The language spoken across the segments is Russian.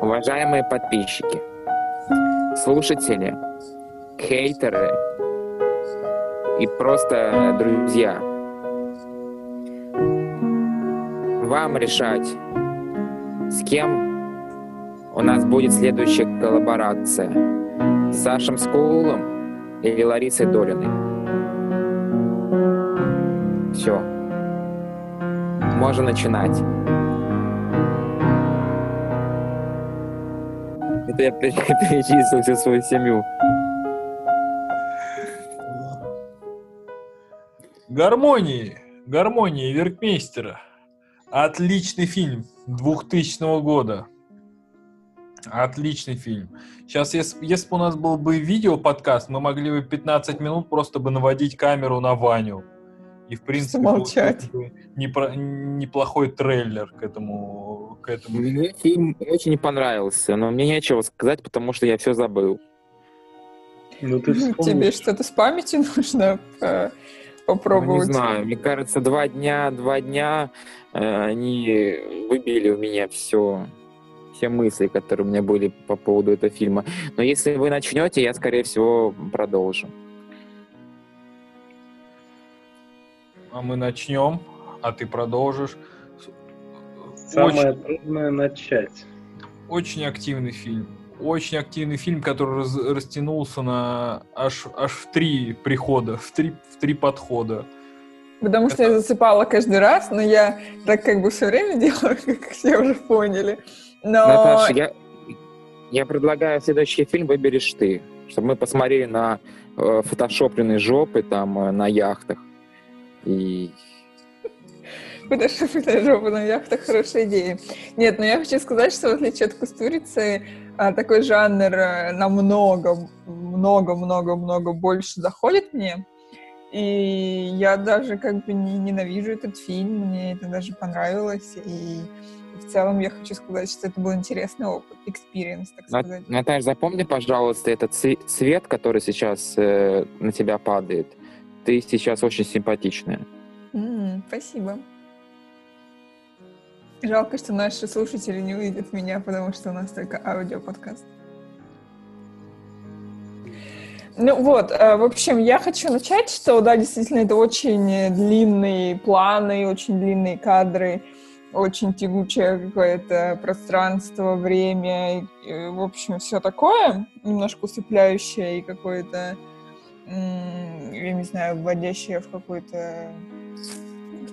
Уважаемые подписчики, слушатели, хейтеры и просто друзья, вам решать, с кем у нас будет следующая коллаборация. С Сашем Скулом или Ларисой Долиной. Все. Можно начинать. Это я перечислил всю свою семью. Гармонии. Гармонии Веркмейстера. Отличный фильм 2000 года. Отличный фильм. Сейчас, если, если бы у нас был бы видео-подкаст, мы могли бы 15 минут просто бы наводить камеру на Ваню. И, в принципе, молчать. Непро- неплохой трейлер к этому, к этому. Мне фильм очень понравился, но мне нечего сказать, потому что я все забыл. Ну, ты Тебе что-то с памятью нужно э, Ну, попробовать? не знаю, мне кажется, два дня, два дня э, они выбили у меня все, все мысли, которые у меня были по поводу этого фильма. Но если вы начнете, я, скорее всего, продолжу. А мы начнем, а ты продолжишь. Самое Очень, трудное начать. очень активный фильм. Очень активный фильм, который раз- растянулся на аж, аж в три прихода, в три, в три подхода. Потому что я засыпала каждый раз, но я так как бы все время делаю, как все уже поняли. Но Наташа, я, я предлагаю следующий фильм выберешь ты, чтобы мы посмотрели на э, фотошопленные жопы там э, на яхтах. И фотошопная жопа на яхтах хорошая идея. Нет, но я хочу сказать, что в отличие от Кустурицы, а, такой жанр э, намного, много, много, много больше заходит мне. И я даже как бы не ненавижу этот фильм, мне это даже понравилось. И в целом я хочу сказать, что это был интересный опыт, experience, так сказать. Наташа, запомни, пожалуйста, этот цве- цвет, который сейчас э, на тебя падает. Ты сейчас очень симпатичная. М, спасибо. Жалко, что наши слушатели не увидят меня, потому что у нас только аудиоподкаст. Ну вот, э, в общем, я хочу начать, что, да, действительно, это очень длинные планы, очень длинные кадры, очень тягучее какое-то пространство, время, и, э, в общем, все такое, немножко усыпляющее и какое-то, я не знаю, вводящее в какой-то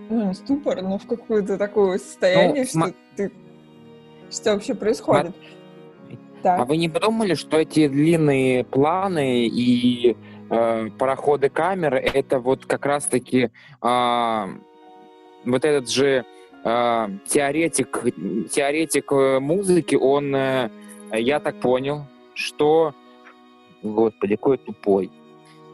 ну, не ступор, но в какое-то такое состояние, Ну, что ма- ты... Что вообще происходит? А Так. вы не подумали, что эти длинные планы и э, пароходы камеры это вот как раз-таки а, вот этот же а, теоретик, теоретик э, музыки, он, э, я так понял, что... Господи, какой тупой.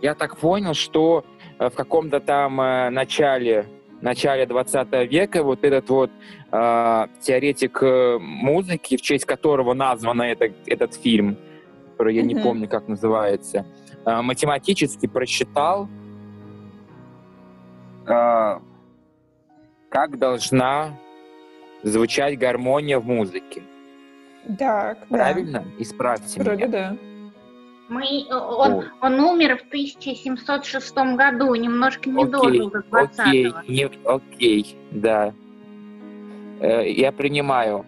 Я так понял, что э, в каком-то там э, начале, начале 20 века вот этот вот э, теоретик э, музыки, в честь которого назван это, этот фильм, который я не Мгм. помню, как называется, э, математически просчитал, э, как должна звучать гармония в музыке. Так, да. Правильно? Исправьте Вроде меня. да. Мы, он, Вот. он умер в 1706 году, немножко не дожил до 20 окей, не- окей, да. Э, я принимаю.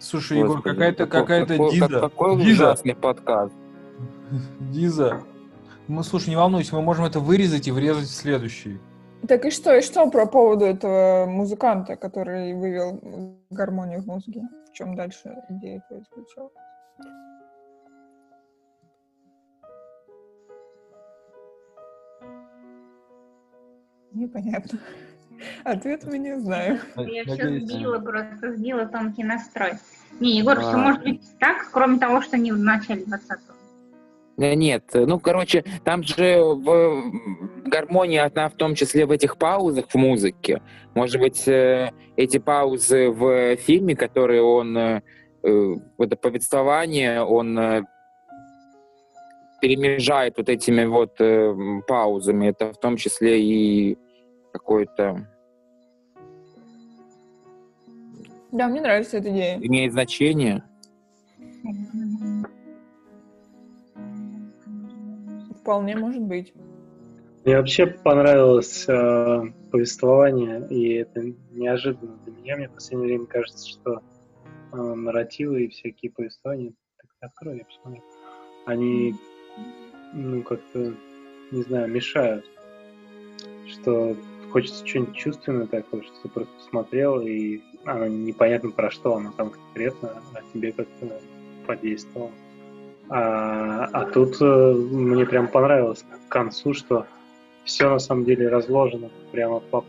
Слушай, Егор, какая-то какой- Диза. Какой Диза, ужасный подкаст. Диза. Ну, слушай, не волнуйся, мы можем это вырезать и врезать в следующий. Так и что, и что про поводу этого музыканта, который вывел гармонию в мозге? В чем дальше идея твоя заключалась? Непонятно. Ответ мы не знаем. Я все сбила, просто сбила тонкий настрой. Не, Егор, все А. может быть так, кроме того, что не в начале 20-го. Э, Нет, э, ну, короче, там же в гармонии одна в том числе в этих паузах в музыке. Может быть, э, эти паузы в фильме, которые он, э, это повествование, он перемежает вот этими вот паузами. Это в том числе и какой-то Да, мне нравится эта идея. Имеет значение. Вполне может быть. Мне вообще понравилось э, повествование, и это неожиданно для меня. Мне в последнее время кажется, что э, нарративы и всякие повествования, так открой, я посмотрю, они, ну, как-то, не знаю, мешают. Что хочется что-нибудь чувственное такое, что ты просто посмотрел, и оно непонятно про что оно там конкретно, а тебе как-то подействовало. А, а тут э, мне прям понравилось к концу, что все на самом деле разложено прямо по,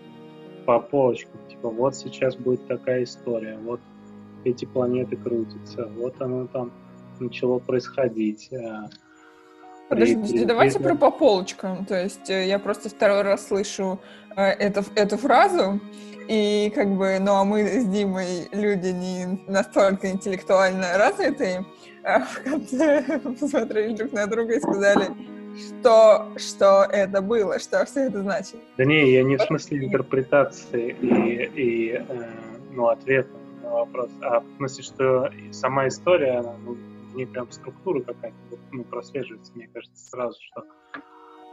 по полочкам. Типа вот сейчас будет такая история, вот эти планеты крутятся, вот оно там начало происходить. А, Подождите, и- давайте про по полочкам. То есть э, я просто второй раз слышу э, это, эту фразу, и как бы, ну а мы с Димой люди не настолько интеллектуально развитые, а в конце посмотрели друг на друга и сказали, что, что это было, что все это значит. Да не, я не в смысле интерпретации и, и э, ну, ответа на вопрос, а в смысле, что сама история, она, ну, ней прям структура какая-то ну, прослеживается, мне кажется, сразу, что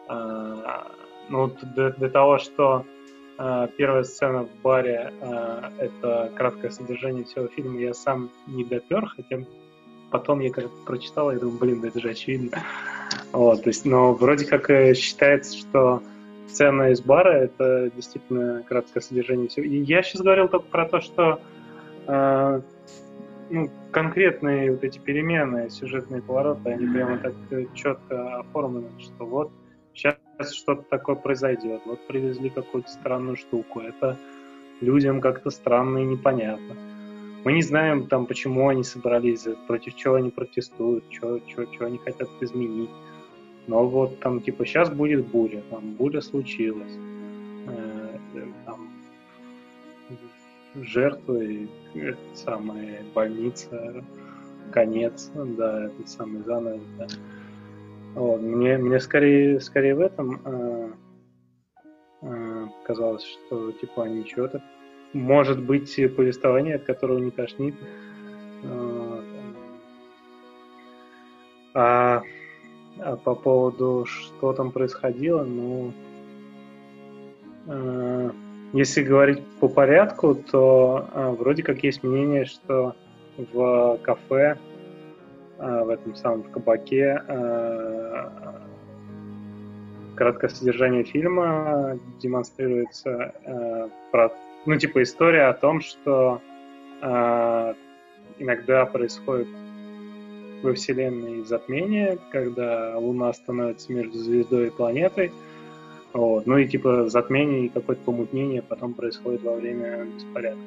э, ну, для, для того, что э, первая сцена в баре э, это краткое содержание всего фильма, я сам не допер, хотя потом я как прочитал, и думаю, блин, да это же очевидно. Вот, то есть, но вроде как э, считается, что сцена из бара — это действительно краткое содержание всего. И я сейчас говорил только про то, что э, ну, конкретные вот эти перемены, сюжетные повороты, они прямо так э, четко оформлены, что вот сейчас что-то такое произойдет, вот привезли какую-то странную штуку, это людям как-то странно и непонятно. Мы не знаем там, почему они собрались, против чего они протестуют, что, что, что они хотят изменить. Но вот там, типа, сейчас будет буря, там, буря случилась. Э, э, там, жертвы, это самая больница, конец, да, этот самый занавес, да. Вот, мне, мне скорее, скорее в этом э, э, казалось, что, типа, ничего так может быть повествование, от которого не тошнит. Вот. А, а по поводу, что там происходило, ну, э, если говорить по порядку, то э, вроде как есть мнение, что в кафе, э, в этом самом в кабаке, э, краткое содержание фильма демонстрируется э, про ну, типа, история о том, что э, иногда происходит во Вселенной затмение, когда Луна становится между звездой и планетой. Вот. Ну и типа затмение и какое-то помутнение потом происходит во время беспорядка.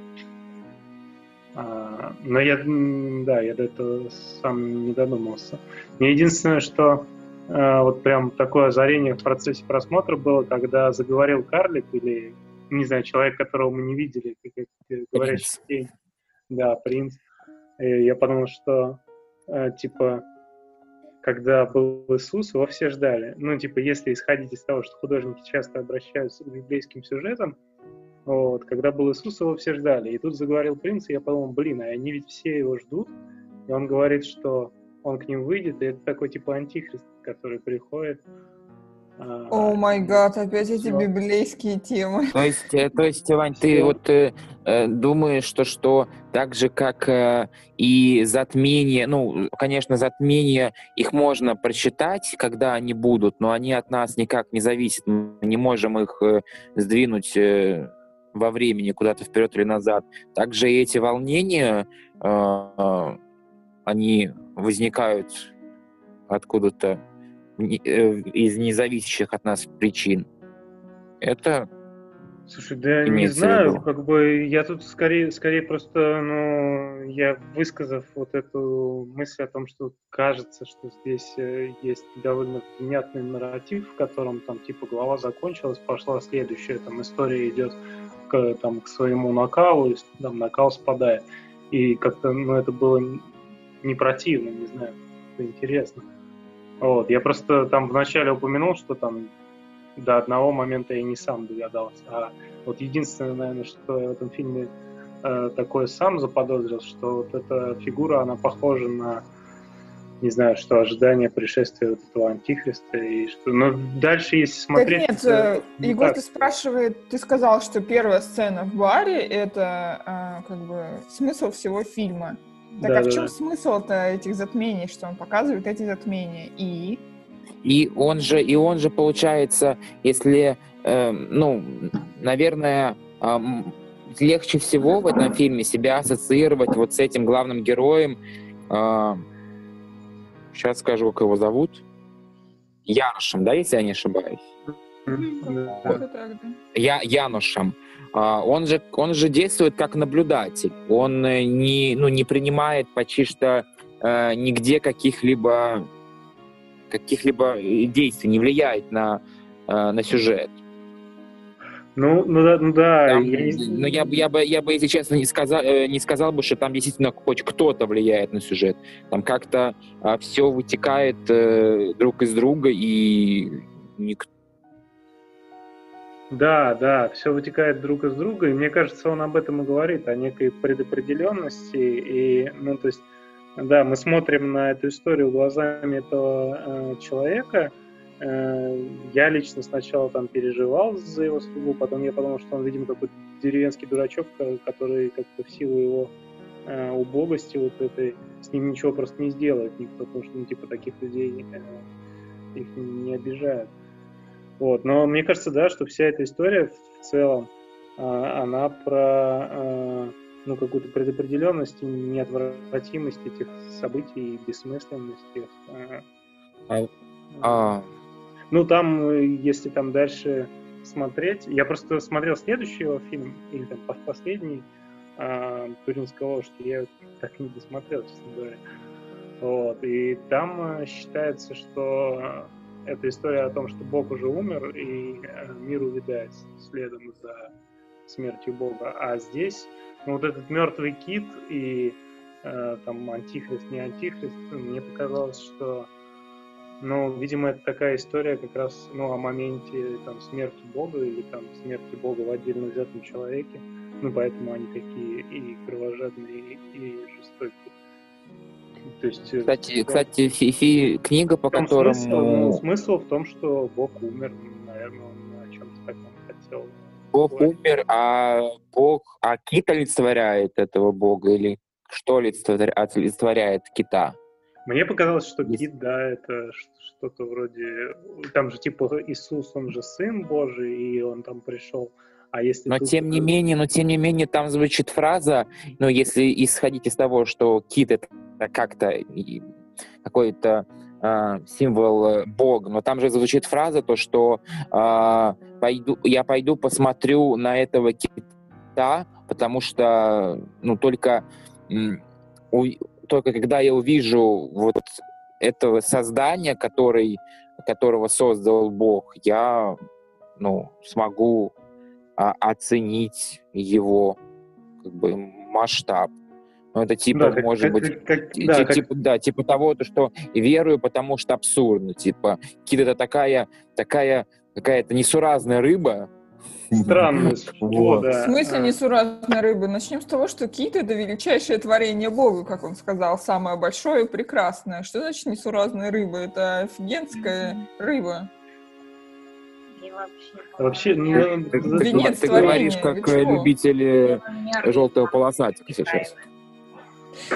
А, но я, да, я до этого сам не додумался. Мне единственное, что э, вот прям такое озарение в процессе просмотра было, когда заговорил карлик или не знаю, человек, которого мы не видели, как, говорящий тень. Да, принц. И я подумал, что э, типа, когда был Иисус, его все ждали. Ну, типа, если исходить из того, что художники часто обращаются к библейским сюжетам, вот, когда был Иисус, его все ждали. И тут заговорил принц, и я подумал, блин, а они ведь все его ждут. И он говорит, что он к ним выйдет, и это такой типа антихрист, который приходит. А, О май гад, опять эти всё. библейские темы. То есть, э, то есть, Вань, ты вот э, э, думаешь, что, что так же, как э, и затмение, ну, конечно, затмения, их можно прочитать, когда они будут, но они от нас никак не зависят. Мы не можем их э, сдвинуть э, во времени куда-то вперед или назад. Также и эти волнения, э, э, они возникают откуда-то из независящих от нас причин. Это Слушай, да не имеется в знаю, виду? как бы я тут скорее, скорее просто, ну, я высказав вот эту мысль о том, что кажется, что здесь э, есть довольно внятный нарратив, в котором там типа глава закончилась, пошла следующая, там история идет к, там, к своему накалу, и там накал спадает. И как-то, ну, это было не противно, не знаю, как-то интересно. Вот, я просто там вначале упомянул, что там до одного момента я не сам догадался. А вот единственное, наверное, что я в этом фильме э, такое сам заподозрил, что вот эта фигура, она похожа на не знаю, что ожидание пришествия вот этого антихриста и что. Но дальше, если смотреть. Так нет, это, не Егор, так. ты спрашивает, ты сказал, что первая сцена в баре это а, как бы смысл всего фильма. Так да, а в чем да. смысл-то этих затмений, что он показывает эти затмения? И и он же, и он же получается, если, э, ну, наверное, э, легче всего в этом фильме себя ассоциировать вот с этим главным героем. Э, сейчас скажу, как его зовут. Янушем, да, если я не ошибаюсь? Я, Янушем. Он же, он же действует как наблюдатель. Он э, не, ну, не принимает почти что э, нигде каких-либо каких-либо действий, не влияет на, э, на сюжет. Ну, ну да, ну да. Там, я... Но я, я, бы, я бы, если честно, не сказал, э, не сказал бы, что там действительно хоть кто-то влияет на сюжет. Там как-то а, все вытекает э, друг из друга, и никто да, да, все вытекает друг из друга, и мне кажется, он об этом и говорит, о некой предопределенности, и, ну, то есть да, мы смотрим на эту историю глазами этого э, человека. Э, я лично сначала там переживал за его судьбу, потом я подумал, что он, видимо, какой-то деревенский дурачок, который как-то в силу его э, убогости вот этой, с ним ничего просто не сделает никто, потому что, ну, типа, таких людей э, их не обижают. Вот, но мне кажется, да, что вся эта история в целом, э, она про... Э, ну, какую-то предопределенность и неотвратимость этих событий, бессмысленность их. А, а, а... Ну, там, если там дальше смотреть... Я просто смотрел следующий его фильм, или там последний, а, Туринская лошадь, я так и не досмотрел, честно говоря. Вот, и там а, считается, что это история о том, что Бог уже умер, и а, мир увядает следом за смертью Бога. А здесь ну, вот этот мертвый кит и э, там антихрист, не антихрист, мне показалось, что ну, видимо, это такая история как раз ну, о моменте там, смерти Бога или там смерти Бога в отдельно взятом человеке. Ну, поэтому они такие и кровожадные, и жестокие. То есть, э, кстати, да, кстати фи, фи, книга, по которому... Смысл, смысл в том, что Бог умер, наверное, он о чем-то таком хотел Бог умер, а Бог, а кит олицетворяет этого Бога или что олицетворяет кита? Мне показалось, что кит, да, это что-то вроде... Там же типа Иисус, он же Сын Божий, и он там пришел. А если но тут... тем не менее, но тем не менее там звучит фраза, ну если исходить из того, что кит это как-то какой-то э, символ Бога, но там же звучит фраза то, что э, пойду, я пойду посмотрю на этого кита, потому что ну только у, только когда я увижу вот этого создания, который, которого создал Бог, я ну, смогу а, оценить его как бы масштаб. Ну, это типа, да, может как, быть, как, как, да, типа, как... да, типа того, что верую, потому что абсурдно. Типа, это такая, такая, какая-то несуразная рыба, Странность. Вот. В смысле несуразной рыбы? Начнем с того, что кит — это величайшее творение Бога, как он сказал, самое большое и прекрасное. Что значит несуразная рыба? Это офигенская рыба. Вообще, ну, ты, ты, ты говоришь как любители желтого полосатика сейчас.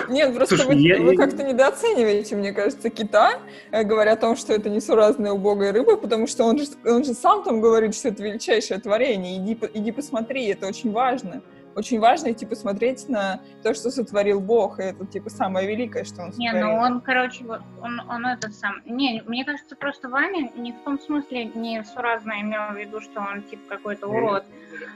Нет, просто Слушай, вы, я, вы как-то недооцениваете, мне кажется, кита, э, говоря о том, что это несуразная убогая рыба, потому что он же, он же сам там говорит, что это величайшее творение. Иди, иди посмотри, это очень важно очень важно идти посмотреть на то, что сотворил Бог, и это, типа, самое великое, что он сотворил. Не, ну он, короче, он, он этот сам... Не, мне кажется, просто Ваня не в том смысле не суразно имел в виду, что он, типа, какой-то урод,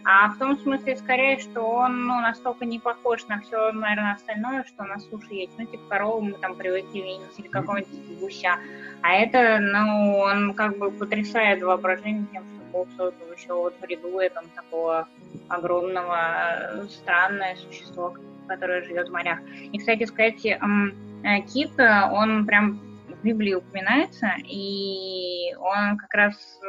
а в том смысле, скорее, что он, ну, настолько не похож на все, наверное, остальное, что на суше есть. Ну, типа, корову мы там привыкли видеть, или какого-нибудь гуся. А это, ну, он как бы потрясает воображение тем, что Бог создал еще вот в ряду этом такого огромного, э, странное существо, которое живет в морях. И, кстати сказать, э, кит, э, он прям в Библии упоминается, и он как раз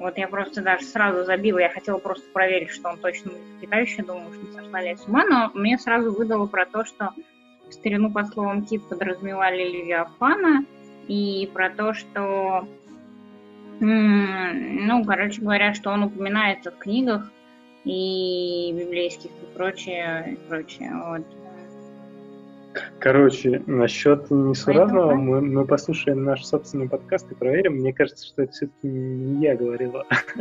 Вот я просто даже сразу забила, я хотела просто проверить, что он точно летающий, думала, что не сошла ли с ума, но мне сразу выдало про то, что в старину под словом «кит» подразумевали Левиафана, и про то, что, ну, короче говоря, что он упоминается в книгах и библейских и прочее, и прочее, вот. Короче, насчет несуразного мы, мы послушаем наш собственный подкаст и проверим. Мне кажется, что это все-таки не я говорила,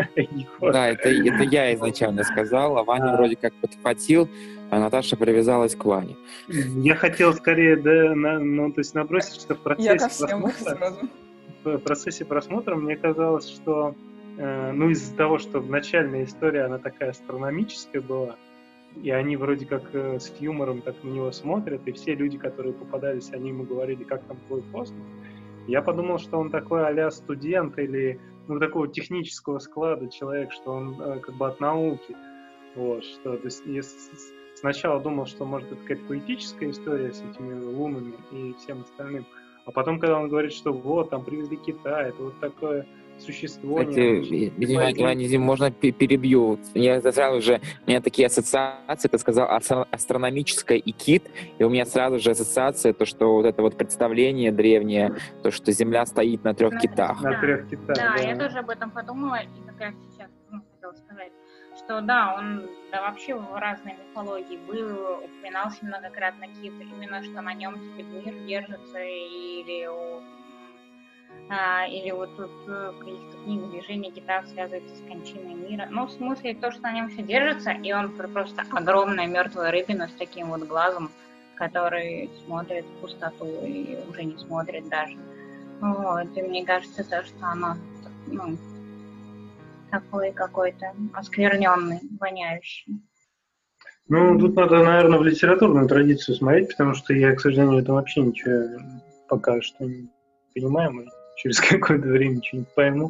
а Да, это, это я изначально сказал, а Ваня а. вроде как подхватил, а Наташа привязалась к Ване. Я хотел скорее, да, на, ну, то есть набросить, что в процессе, просмотра, в процессе просмотра мне казалось, что э, ну, из-за того, что начальная история, она такая астрономическая была, и они вроде как э, с юмором так на него смотрят, и все люди, которые попадались, они ему говорили, как там твой космос. Я подумал, что он такой а студент или ну, такого технического склада человек, что он э, как бы от науки. Вот, что, то есть, я сначала думал, что может это какая-то поэтическая история с этими лунами и всем остальным. А потом, когда он говорит, что вот, там привезли Китай, это вот такое существо. Кстати, видимо, Иванизм, можно перебью. Я сразу же, у меня такие ассоциации, ты сказал, астрономическая и кит, и у меня сразу же ассоциация, то, что вот это вот представление древнее, то, что Земля стоит на трех китах. На трех китах, да, да. я тоже об этом подумала, и как раз сейчас ну, хотела сказать, что да, он да, вообще в разной мифологии был, упоминался многократно кит, именно что на нем теперь мир держится, или а, или вот тут э, в каких-то книгах движение кита связывается с кончиной мира. Ну, в смысле, то, что на нем все держится, и он просто огромная мертвая рыбина с таким вот глазом, который смотрит в пустоту и уже не смотрит даже. Вот, и мне кажется, то, что оно, ну, такой какой-то оскверненный, воняющий. Ну, тут надо, наверное, в литературную традицию смотреть, потому что я, к сожалению, там вообще ничего пока что не понимаю через какое-то время что-нибудь пойму.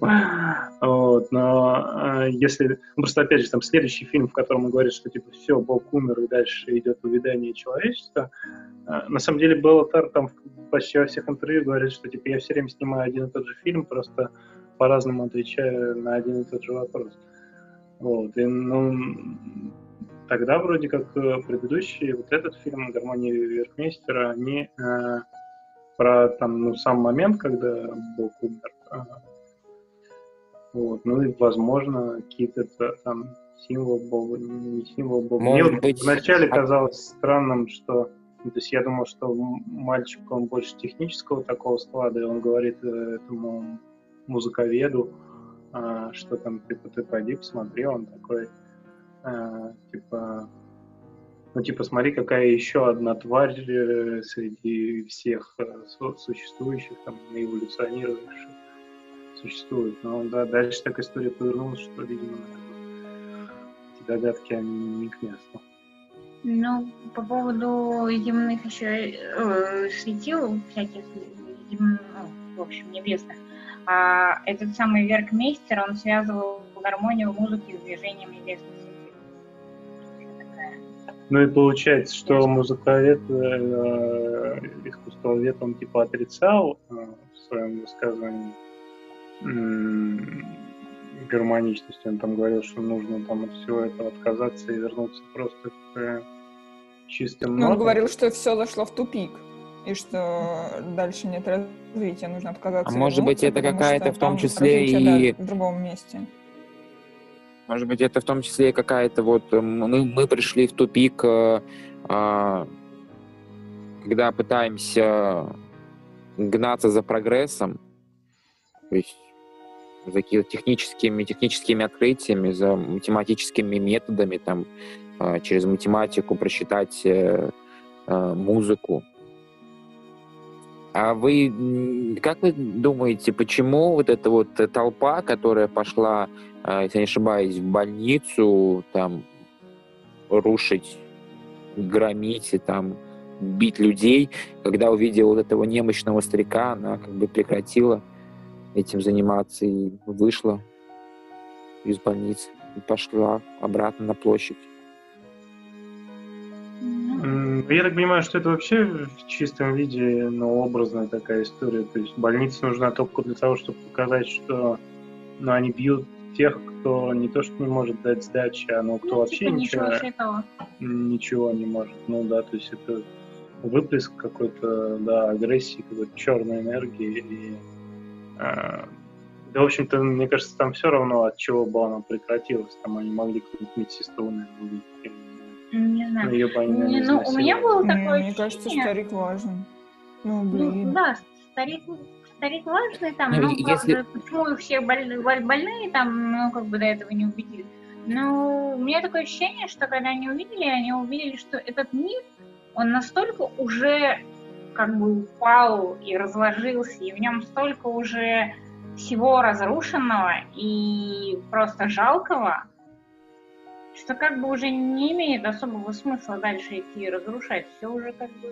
Вот, но э, если... Ну, просто, опять же, там следующий фильм, в котором он говорит, что, типа, все, Бог умер, и дальше идет увядание человечества. Э, на самом деле, Беллатар там почти во всех интервью говорит, что, типа, я все время снимаю один и тот же фильм, просто по-разному отвечаю на один и тот же вопрос. Вот, и, ну, тогда вроде как э, предыдущий, вот этот фильм «Гармония Верхмейстера», они... Э, про там, ну, сам момент, когда Бог умер. Вот. Ну и, возможно, какие-то там символ Бога, не символ Бога. Может Мне быть... вначале казалось странным, что ну, то есть я думал, что мальчик, он больше технического такого склада, и он говорит э, этому музыковеду, а, что там, типа, ты пойди посмотри, он такой, а, типа, ну, типа, смотри, какая еще одна тварь э, среди всех э, существующих, там, эволюционирующих существует. Но да, дальше так история повернулась, что, видимо, эти догадки, они не к месту. Ну, по поводу земных еще э, светил, всяких зем... ну, в общем, небесных, а этот самый Веркмейстер, он связывал гармонию музыки с движением небесных ну и получается, что музыковед, э, искусствовед, он типа отрицал э, в своем высказывании э, гармоничность. Он там говорил, что нужно там от всего этого отказаться и вернуться просто к э, чистым нотам. Он говорил, что все зашло в тупик и что дальше нет развития, нужно отказаться. А может быть, это какая-то в том числе и... Да, в другом месте. Может быть, это в том числе какая-то вот... Э, мы, мы пришли в тупик, э, э, когда пытаемся гнаться за прогрессом, то есть за какими-то техническими, техническими открытиями, за математическими методами, там, э, через математику просчитать э, музыку. А вы, как вы думаете, почему вот эта вот толпа, которая пошла а, если не ошибаюсь, в больницу, там, рушить, громить и там бить людей. Когда увидела вот этого немощного старика, она как бы прекратила этим заниматься и вышла из больницы и пошла обратно на площадь. Я так понимаю, что это вообще в чистом виде, ну, образная такая история. То есть больница нужна только для того, чтобы показать, что ну, они бьют тех, кто не то что не может дать сдачи, а ну кто Ну, вообще типа ничего, ничего ничего не может. Ну да, то есть это выплеск какой-то, да, агрессии, какой-то черной энергии. И, а, да, в общем-то, мне кажется, там все равно, от чего бы она прекратилась. Там они могли какую-нибудь медсестру, наверное, убить. Не знаю. Ну, они, Не, ну, у меня было такое мне кажется, ощущение- старик важен. Ну, Ну, блин. да, старик, старик важный там, Ну, но, если- правда, почему их все боль- боль- больные там, ну, как бы до этого не убедили. Но у меня такое ощущение, что когда они увидели, они увидели, что этот мир, он настолько уже как бы упал и разложился, и в нем столько уже всего разрушенного и просто жалкого, что как бы уже не имеет особого смысла дальше идти и разрушать. Все уже как бы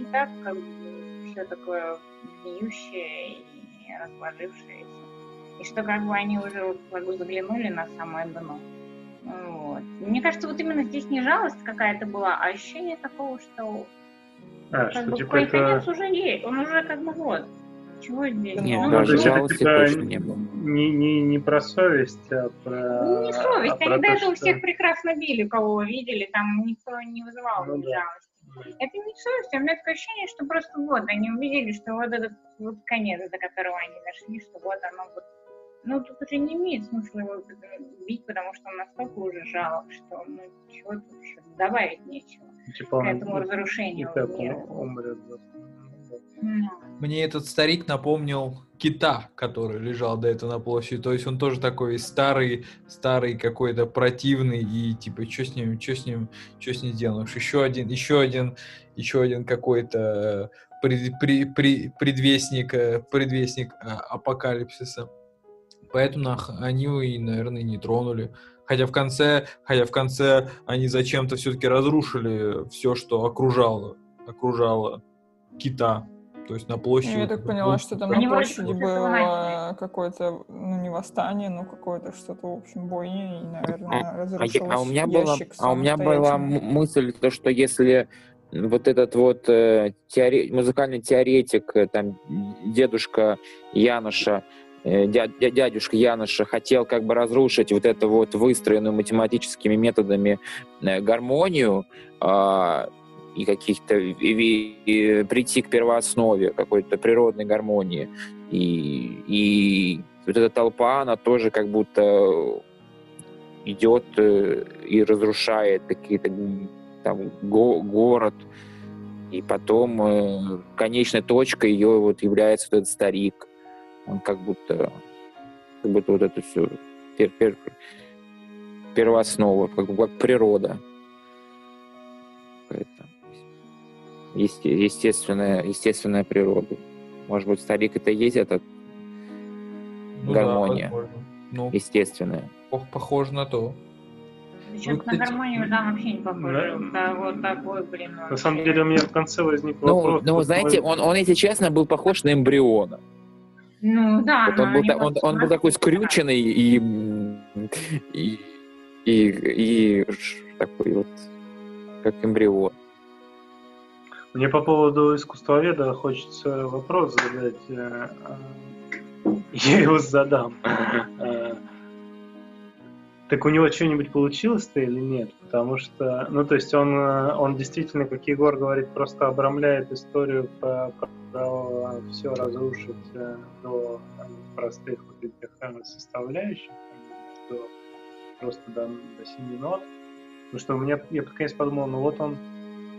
и так как бы все такое гниющее и разложившееся. И что как бы они уже как бы заглянули на самое дно. Вот. Мне кажется, вот именно здесь не жалость какая-то была, а ощущение такого, что А, как что бы типа конец это... уже есть, он уже как бы вот. Чего здесь? Нет, Ну, даже жалости типа точно не было. Не, не, не про совесть, а про... Ну, не совесть, а они до то, этого что- всех прекрасно били, кого видели, там никто не вызывал Ну да. жалости. Это не совесть, а у меня такое ощущение, что просто вот, они увидели, что вот этот вот конец, до которого они дошли, что вот оно вот ну, тут уже не имеет смысла его бить, потому что он настолько уже жалок, что ну, чего тут еще добавить нечего Типа к он этому и разрушению так мира. ум- умрет. да. Мне этот старик напомнил кита, который лежал до этого на площади. То есть он тоже такой старый, старый какой-то противный и типа что с ним, что с ним, что с ним сделаешь? Еще один, еще один, еще один какой-то пред- при- при- предвестник, э, предвестник э, апокалипсиса. Поэтому они его и, наверное, не тронули. Хотя в конце, хотя в конце они зачем-то все-таки разрушили все, что окружало, окружало кита. То есть на площади. Ну, я так поняла, что там Они на площади было какое-то, ну, не восстание, но какое-то что-то, в общем, бойня, и, наверное, А, я- разрушилось а у меня была, а у меня была мысль, то, что если вот этот вот э, теоре- музыкальный теоретик, э, там, дедушка Януша, э, дя- дя- дядюшка Яноша хотел как бы разрушить вот эту вот выстроенную математическими методами э, гармонию а, и каких-то и- и- прийти к первооснове какой-то природной гармонии. И, и вот эта толпа, она тоже как будто идет э, и разрушает какие-то там го- город, и потом э, конечной точкой ее вот является вот этот старик. Он как будто, как будто вот это все пер, пер- первооснова, как, как природа. Естественная, естественная природа. Может быть, старик это и есть этот Ну да, гармония. возможно. Ну, естественная. пох- похоже на то. Причем Вот на эти- гармонию там вообще не похоже. Да. Да, вот такой, блин. На вообще. самом деле у меня в конце возник Ну, вопрос. ну, знаете, он, он, если честно, был похож на эмбриона. Ну да, Вот он, был, он, вот он был такой скрюченный и, и, и, и такой вот, как эмбрион. Мне по поводу искусствоведа хочется вопрос задать. э, э, Я его задам. Э, Так у него что-нибудь получилось-то или нет? Потому что, ну, то есть он, он действительно, как Егор говорит, просто обрамляет историю про, все разрушить до э, простых вот этих составляющих, до, просто до, до семи нот. Потому что у меня, я под конец подумал, ну вот он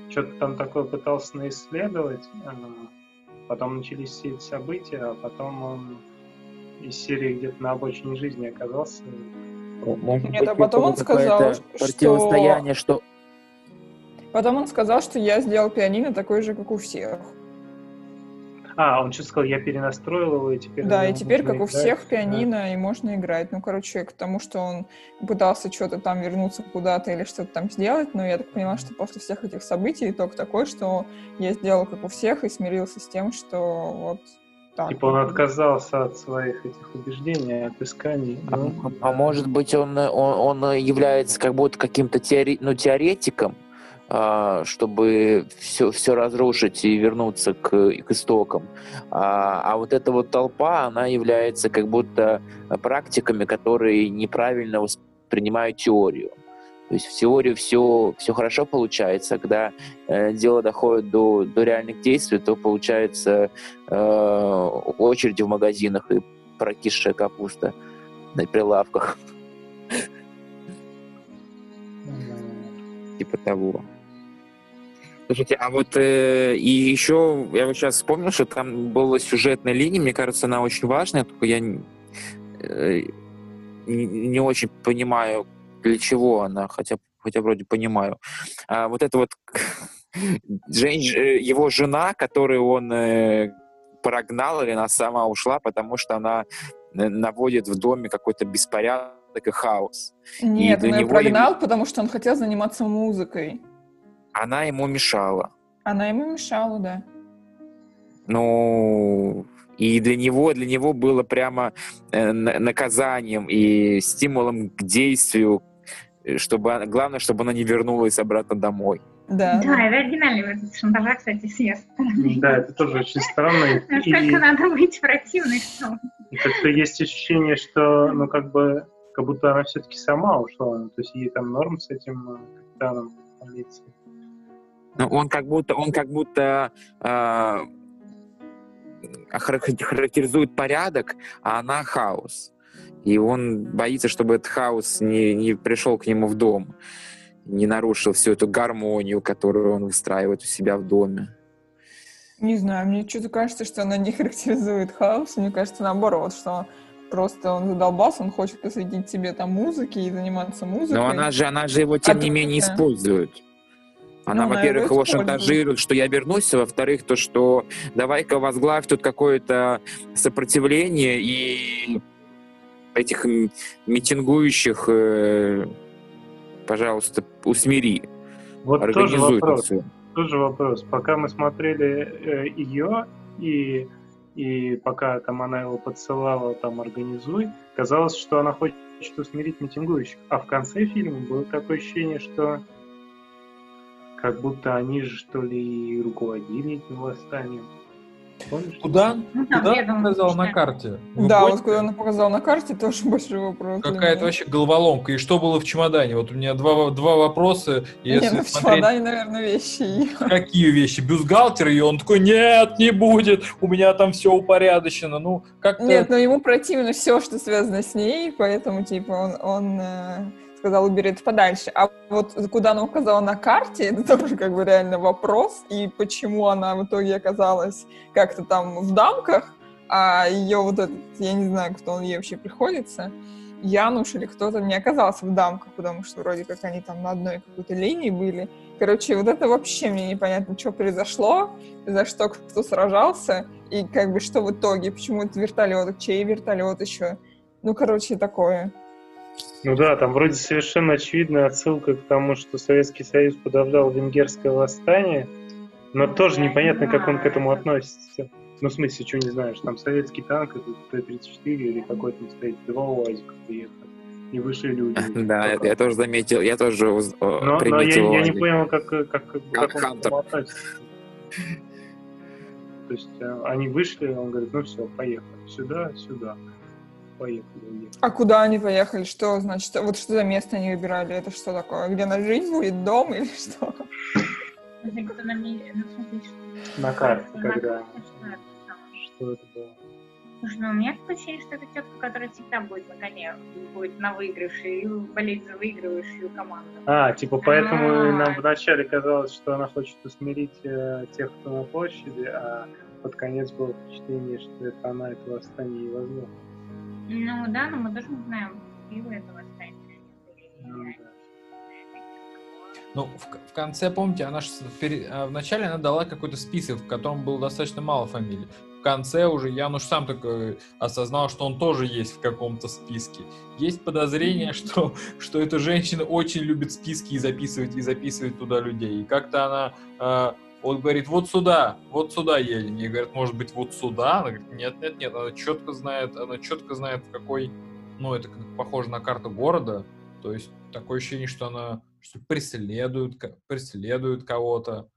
что-то там такое пытался наисследовать, э, потом начались все эти события, а потом он из серии где-то на обочине жизни оказался. Может Нет, а потом он сказал, что- противостояние, что... Потом он сказал, что я сделал пианино такое же, как у всех. А, он что сказал, я перенастроил его, и теперь... Да, и теперь, как у играть. всех, пианино, и можно играть. Ну, короче, к тому, что он пытался что-то там вернуться куда-то или что-то там сделать, но я так поняла, что после всех этих событий итог такой, что я сделал как у всех и смирился с тем, что вот так. Типа он отказался от своих этих убеждений, от исканий. А, Ну, а может быть, он, он, он является как будто каким-то теоре- ну, теоретиком, чтобы все, все разрушить и вернуться к, к истокам. А, а вот эта вот толпа, она является как будто практиками, которые неправильно воспринимают теорию. То есть в теории все, все хорошо получается, когда э, дело доходит до, до реальных действий, то получается э, очереди в магазинах и прокисшая капуста на прилавках. Типа того. Слушайте, а вот э, и еще я вот сейчас вспомнил, что там была сюжетная линия, мне кажется, она очень важная, только я э, не, очень понимаю, для чего она, хотя, хотя вроде понимаю. А вот это вот женщ... Э, его жена, которую он э, прогнал, или она сама ушла, потому что она э, наводит в доме какой-то беспорядок и хаос. Нет, и он ее прогнал, потому что он хотел заниматься музыкой. Она ему мешала. Она ему мешала, да. Ну, и для него, для него было прямо э, наказанием и стимулом к действию, э, чтобы главное, чтобы она не вернулась обратно домой. Да, да, это оригинальный метод шантажа, кстати, с ее стороны. Да, это тоже очень странно. Насколько надо быть противной, что... Как-то есть ощущение, что, ну, как бы, как будто она все-таки сама ушла. Ну, то есть ей там норм с этим э, капитаном полиции. Он как будто, он как будто э, характеризует порядок, а она хаос. И он боится, чтобы этот хаос не, не пришел к нему в дом, не нарушил всю эту гармонию, которую он выстраивает у себя в доме. Не знаю, мне что-то кажется, что она не характеризует хаос. Мне кажется, наоборот, что просто он задолбался, он хочет посвятить себе там музыке и заниматься музыкой. Но она же, она же его, тем а не менее, это... использует. Она, ну, во-первых, его шантажирует, что я вернусь, а во-вторых, то, что давай-ка возглавь тут какое-то сопротивление и этих митингующих, э, пожалуйста, усмири. Вот тоже вопрос. Тоже вопрос. Пока мы смотрели э, ее и и пока там она его подсылала, там, организуй, казалось, что она хочет усмирить митингующих. А в конце фильма было такое ощущение, что как будто они же, что ли, руководили этим восстанием. Помнишь? Куда? Ну, куда он показал на карте? Вы да, поняли? вот куда он показал на карте, тоже большой вопрос. Какая-то вообще головоломка. И что было в чемодане? Вот у меня два, два вопроса. Если нет, ну, в чемодане, наверное, вещи. Какие вещи? Бюстгальтер? И он такой, нет, не будет, у меня там все упорядочено. Ну, как Нет, но ему противно все, что связано с ней, поэтому, типа, он, он э, сказал, убери это подальше. А вот куда она указала на карте, это тоже как бы реально вопрос, и почему она в итоге оказалась как-то там в дамках, а ее вот этот, я не знаю, кто он ей вообще приходится, Януш или кто-то не оказался в дамках, потому что вроде как они там на одной какой-то линии были. Короче, вот это вообще мне непонятно, что произошло, за что кто сражался, и как бы что в итоге, почему это вертолет, чей вертолет еще. Ну, короче, такое. Ну да, там вроде совершенно очевидная отсылка к тому, что Советский Союз подавлял венгерское восстание, но тоже непонятно, как он к этому относится. Ну, в смысле, что не знаешь, там советский танк, это Т-34 или какой там стоит, два УАЗика приехали. И вышли люди. Да, это я тоже заметил, я тоже приметил. Но я, не понял, как, как, как, как он к этому относится. То есть э, они вышли, он говорит, ну все, поехали. Сюда, сюда поехали, уехали. А куда они поехали? Что значит? Вот что за место они выбирали? Это что такое? Где она жить будет? Дом или что? На карте, когда... Что это было? Слушай, ну у меня такое ощущение, что это тетка, которая всегда будет на коне, будет на выигрыше и болеть за выигрывающую команду. А, типа поэтому А-а-а. нам вначале казалось, что она хочет усмирить э, тех, кто на площади, а под конец было впечатление, что это она это восстание и возможно. Ну да, но мы тоже не знаем, было это восстание ну, в, в конце, помните, она же а, вначале она дала какой-то список, в котором было достаточно мало фамилий. В конце уже Януш сам такой осознал, что он тоже есть в каком-то списке. Есть подозрение, что, что эта женщина очень любит списки и записывать, и записывать туда людей. И как-то она э, вот говорит, вот сюда, вот сюда едем. И говорят, может быть, вот сюда? Она говорит, нет, нет, нет, она четко знает, она четко знает, в какой, ну, это как похоже на карту города. То есть такое ощущение, что она что преследуют, ко- преследуют кого-то.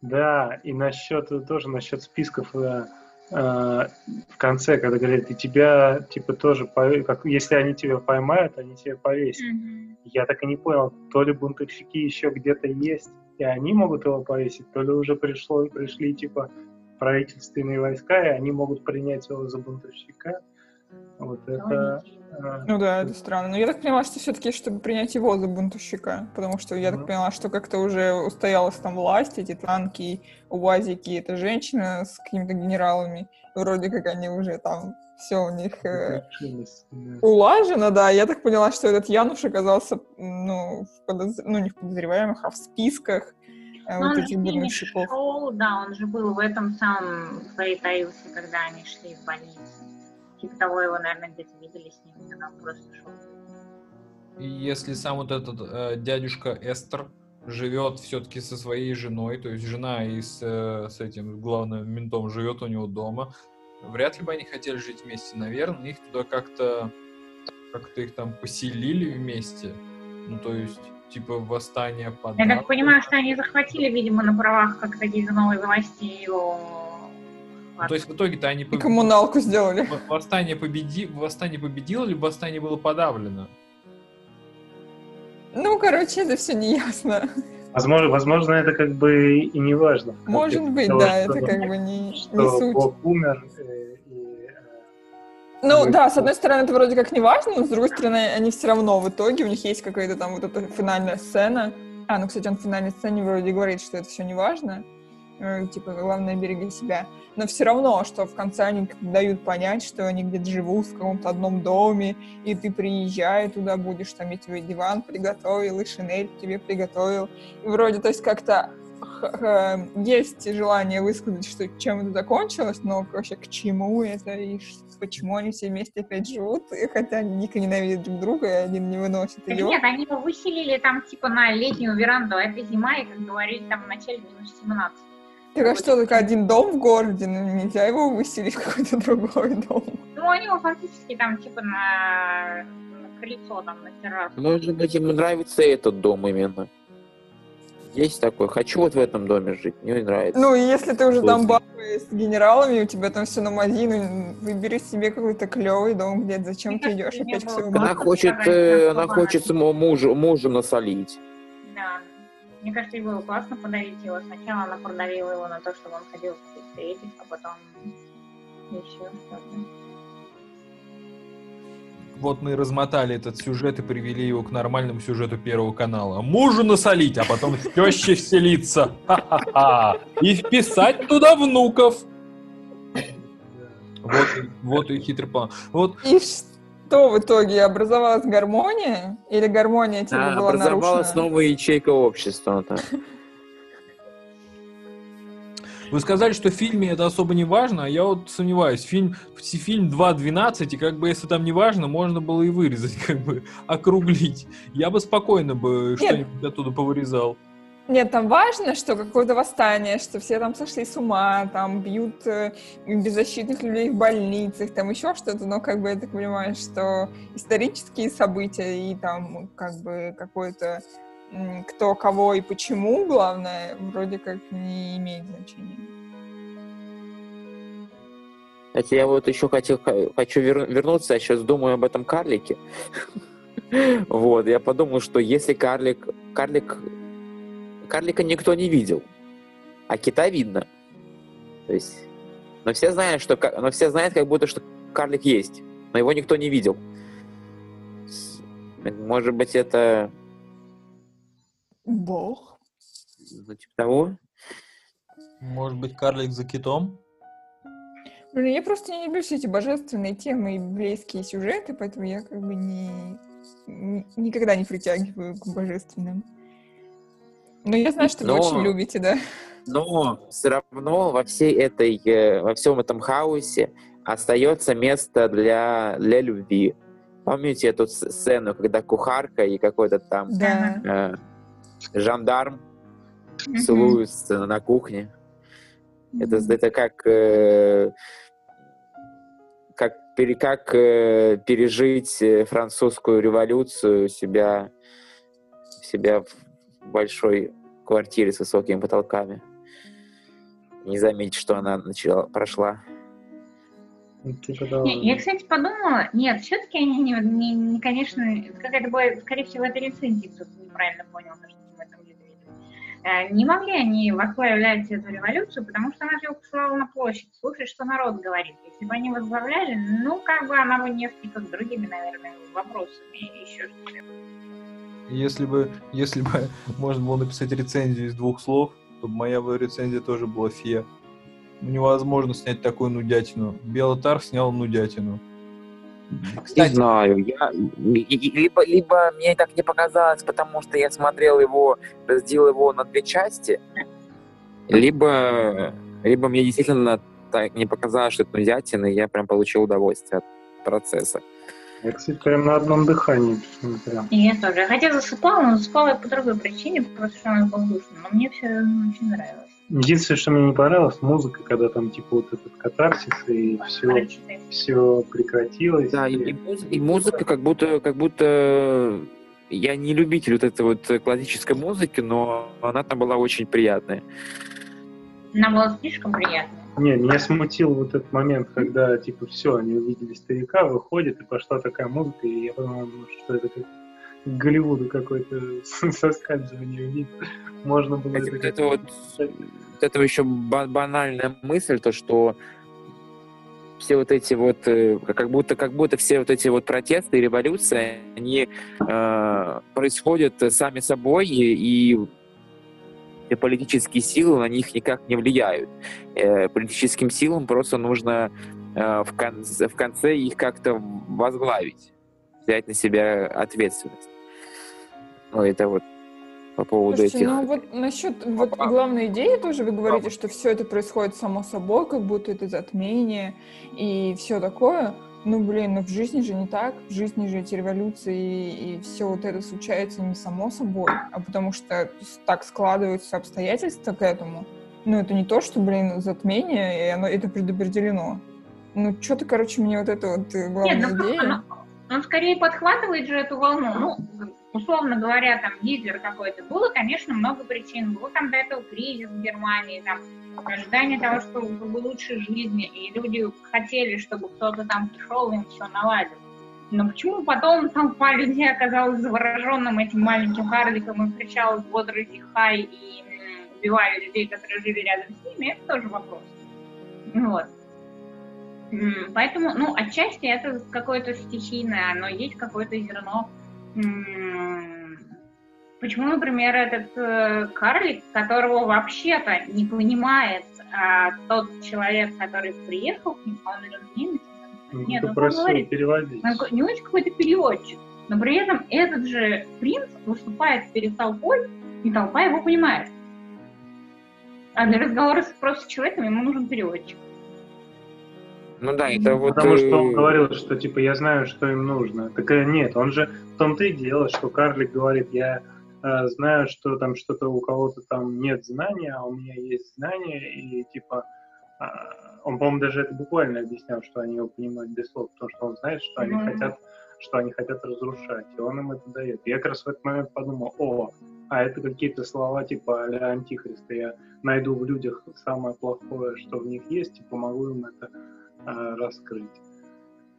Да, и насчет, тоже насчет списков э, э, в конце, когда говорят, и тебя, типа, тоже, как, если они тебя поймают, они тебя повесят. Мгм. Я так и не понял, то ли бунтовщики еще где-то есть, и они могут его повесить, то ли уже пришло, пришли, типа, правительственные войска, и они могут принять его за бунтовщика. Вот это... э, Ну да, это странно. Но я так поняла, что все-таки, чтобы принять его за бунтовщика, потому что я так Мгм. поняла, что как-то уже устоялась там власть, эти танки, УАЗики, эта женщина с какими-то генералами, вроде как они уже там все у них э, улажено, да. Я так поняла, что этот Януш оказался, ну, в подоз- ну не в подозреваемых, а в списках э, Ну, вот он же этих бунтовщиков. шел, да, он же был в этом самом притаился, когда они шли в больницу. Типа того его, наверное, где-то видели с ним, когда он просто шел. И если сам вот этот э, дядюшка Эстер живет все-таки со своей женой, то есть жена и с, э, с этим главным ментом живет у него дома, вряд ли бы они хотели жить вместе. Наверное, их туда как-то как-то их там поселили вместе. Ну, то есть, типа, восстание под... Я так понимаю, что они захватили, видимо, на правах как такие новой власти его. Ну, то есть, в итоге-то они... И поб- коммуналку сделали. Восстание, победи... восстание победило, либо восстание было подавлено? Ну, короче, это все не ясно. Возможно, возможно, это как бы и не важно. Может контексте быть, того, да, что- это как бы не, не что суть. Бог умер, э, э, Ну да, с одной стороны, это вроде как не важно, но с другой стороны, они все равно в итоге, у них есть какая-то там вот эта финальная сцена. А, ну, кстати, он в финальной сцене вроде говорит, что это все не важно. Э, Типа, главное, береги себя. Но все равно, что в конце они дают понять, что они где-то живут в каком-то одном доме, и ты приезжай туда, будешь там, я тебе диван приготовил, и шинель тебе приготовил. И вроде, то есть как-то х- есть желание высказать, что чем это закончилось, но вообще к чему это и почему они все вместе опять живут, и хотя они дико ненавидят друг друга, и один не выносит Так ее. нет, они его выселили там типа на летнюю веранду, а это зима, и, как говорили, там в начале минус 17. Так а что, только один дом в городе, ну нельзя его выселить в какой-то другой дом. Ну, они его фактически там типа на, на крыльцо, там, на террасу. Может быть, ему нравится этот дом именно. Есть такой. Хочу вот в этом доме жить. Мне нравится. Ну, и если ты уже там Вкусно. бабы с генералами, у тебя там все на мази, ну, выбери себе какой-то клевый дом где-то. Зачем ты идешь опять к своему? она хочет, э, она хочет мужу, мужу насолить. Мне кажется, ей было классно подарить его. Сначала она продавила его на то, чтобы он ходил в каких-то этих, а потом еще что-то. Вот мы и размотали этот сюжет и привели его к нормальному сюжету Первого канала. Мужу насолить, а потом в тещи вселиться. Ха-ха-ха. И вписать туда внуков. Вот, и- вот и хитрый план. Вот И что в итоге? Образовалась гармония? Или гармония типа А, была образовалась нарушена? новая ячейка общества. да. Вы сказали, что в фильме это особо не важно, а я вот сомневаюсь. Фильм, фи- фильм 2.12, и как бы если там не важно, можно было и вырезать, как бы округлить. Я бы спокойно бы что-нибудь оттуда повырезал. Нет, там важно, что какое-то восстание, что все там сошли с ума, там бьют э, беззащитных людей в больницах, там еще что-то, но как бы я так понимаю, что исторические события и там как бы какой-то м, кто, кого и почему, главное, вроде как не имеет значения. Кстати, я вот еще хотел, хочу вер- вернуться, я сейчас думаю об этом карлике. Вот, я подумал, что если карлик, карлик, карлика никто не видел, а кита видно. То есть, но все знают, что, но все знают, как будто, что карлик есть, но его никто не видел. Может быть, это Бог? ну, типа того? Может быть, карлик за китом? Блин, я просто не люблю все эти божественные темы и библейские сюжеты, поэтому я как бы не, ни- никогда не притягиваю к божественным. Но я знаю, что вы Но- очень любите, да? Но все равно во всей этой, э, во всем этом хаосе остается место для, для любви. Помните эту сцену, когда кухарка и какой-то там Да. э, жандарм Мгм. целуются на кухне? Это, это как, э, как, пере- как э, пережить э, французскую революцию, себя, себя в большой квартире с высокими потолками. Не заметить, что она начала, прошла. Ну, типа, да. Не, Я, кстати, подумала, нет, все-таки они, не, не, не, конечно, какая-то была, скорее всего, это рецензия, кто-то неправильно понял, то, что в этом виде. Э, Не могли они возглавлять эту революцию, потому что она же его посылала на площадь, слушать, что народ говорит. Если бы они возглавляли, ну, как бы она бы несколько с другими, наверное, вопросами еще что-то. Если бы, если бы можно было написать рецензию из двух слов, то моя бы рецензия тоже была фе. Невозможно снять такую нудятину. Белотар снял нудятину. Не Кстати, знаю, я либо, либо мне так не показалось, потому что я смотрел его, разделил его на две части, либо, либо мне действительно так не показалось, что это нудятина, и я прям получил удовольствие от процесса. Я, кстати, прям на одном дыхании посмотрел. И я тоже. Хотя засыпала, но засыпала я по другой причине, просто что она была душно. Но мне все очень нравилось. Единственное, что мне не понравилось, музыка, когда там типа вот этот катарсис и все, все прекратилось. Да, и, и муз- и музыка как будто, как будто я не любитель вот этой вот классической музыки, но она там была очень приятная. Нам было слишком приятно. Не, меня смутил вот этот момент, когда типа все, они увидели старика, выходит, и пошла такая музыка, и я подумал, ну, что это как Голливуду какое-то соскальзывание вниз. Можно было вот это это вот, вот это еще ба- банальная мысль, то что все вот эти вот, э, как будто, как будто все вот эти вот протесты и революции, они э, происходят сами собой, и, и все политические силы на них никак не влияют. Э, политическим силам просто нужно э, в, кон- в конце их как-то возглавить, взять на себя ответственность. Ну, это вот по поводу Слушайте, этих... ну вот насчет вот главной идеи тоже вы говорите, что все это происходит само собой, как будто это затмение и все такое. Ну, блин, ну в жизни же не так. В жизни же эти революции и, все вот это случается не само собой, а потому что так складываются обстоятельства к этому. Ну, это не то, что, блин, затмение, и оно это предопределено. Ну, что-то, короче, мне вот это вот э, главная Нет, ну, идея. оно- он скорее подхватывает же эту волну. Ну, условно говоря, там Гитлер какой-то. Было, конечно, много причин. Был там до этого кризис в Германии, там ожидание того, что было лучше жизни, и люди хотели, чтобы кто-то там пришел и им все наладил. Но почему потом толпа людей оказалась завороженным этим маленьким карликом и кричала бодрый хай и м, убивали людей, которые жили рядом с ними, это тоже вопрос. Вот. Поэтому, ну, отчасти это какое-то стихийное, но есть какое-то зерно. Почему, например, этот э, карлик, которого вообще-то не понимает а, тот человек, который приехал к ним, он или немец? Нет, Ну, он просил говорит, переводить. он ка- не очень какой-то переводчик, но при этом этот же принц выступает перед толпой, и толпа его понимает. А для разговора с просто человеком ему нужен переводчик. Ну да, это вот... Потому что э, он говорил, что типа я знаю, что им нужно. Так э, нет, он же в том-то и дело, что карлик говорит, я э, знаю, что там что-то у кого-то там нет знания, а у меня есть знания, и типа а, он, по-моему, даже это буквально объяснял, что они его понимают без слов, потому что он знает, что они хотят, что они хотят разрушать, и он им это дает. Я как раз в этот момент подумал, о, а это какие-то слова типа а антихриста. Я найду в людях самое плохое, что в них есть, и помогу им это а, раскрыть.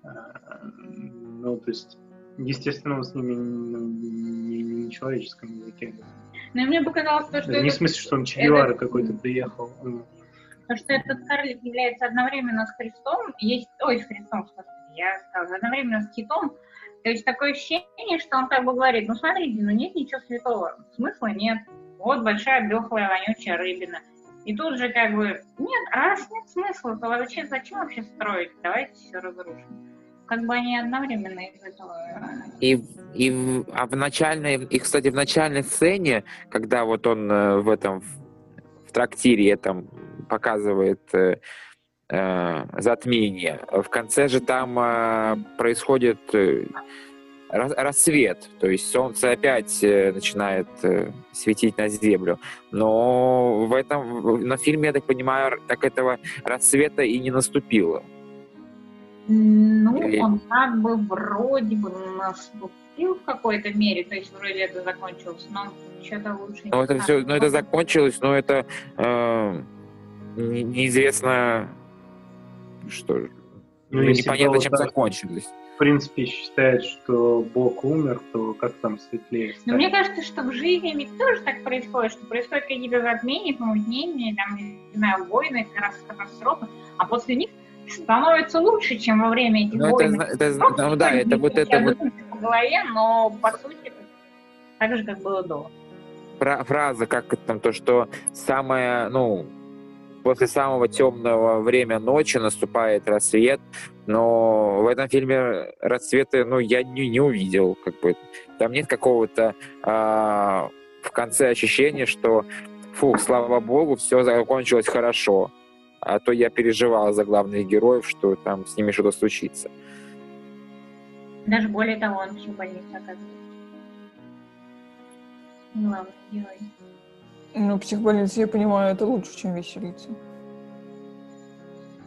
А, Ну, то есть, естественно, он с ними ну, не, не на человеческом языке. Но мне показалось, то, что, Не в смысле, что он Чегевара это- какой-то приехал. ну, то, что этот карлик является одновременно с Христом, есть, ой, с Христом, я сказала, одновременно с китом, то есть такое ощущение, что он как бы говорит, ну смотрите, ну нет ничего святого, смысла нет, вот большая дохлая вонючая рыбина. И тут же как бы, нет, раз нет смысла, то зачем, зачем вообще строить, давайте все разрушим. Как бы они одновременно И, и в, а в начальной, и, кстати, в начальной сцене, когда вот он э, в этом, в, трактире этом показывает э, э, затмение, в конце же там э, происходит э, рас- рассвет, то есть солнце опять начинает светить на землю. Но в этом, на фильме, я так понимаю, так этого рассвета и не наступило. Ну, Или- он как бы вроде бы наступил в какой-то мере, то есть вроде это закончилось, но что-то лучше Ну, это все, знаю. ну, это закончилось, но это э, не- неизвестно, что, Ну, ну, непонятно, было чем так, закончилось. В принципе, считает, что Бог умер, то как там светлее Но мне кажется, что в жизни ведь тоже так происходит, что происходят какие-то затмения, помутнения, там, не знаю, войны, катас- катастрофы, а после них становится лучше, чем во время этих Ну, это, войн. зна- это, Ну, да, это вот это вот по голове, но по сути так же, как было до. фра- фраза, как это там, то, что самое, ну, после самого темного время ночи наступает рассвет, но в этом фильме рассвета, ну, я не, не увидел, как бы. Там нет какого-то а, в конце ощущения, что, фух, слава богу, все закончилось хорошо. А то я переживал за главных героев, что там с ними что-то случится. Даже более того, он в больнице оказывается. Главный герой. Ну, психбольница, я понимаю, это лучше, чем веселиться.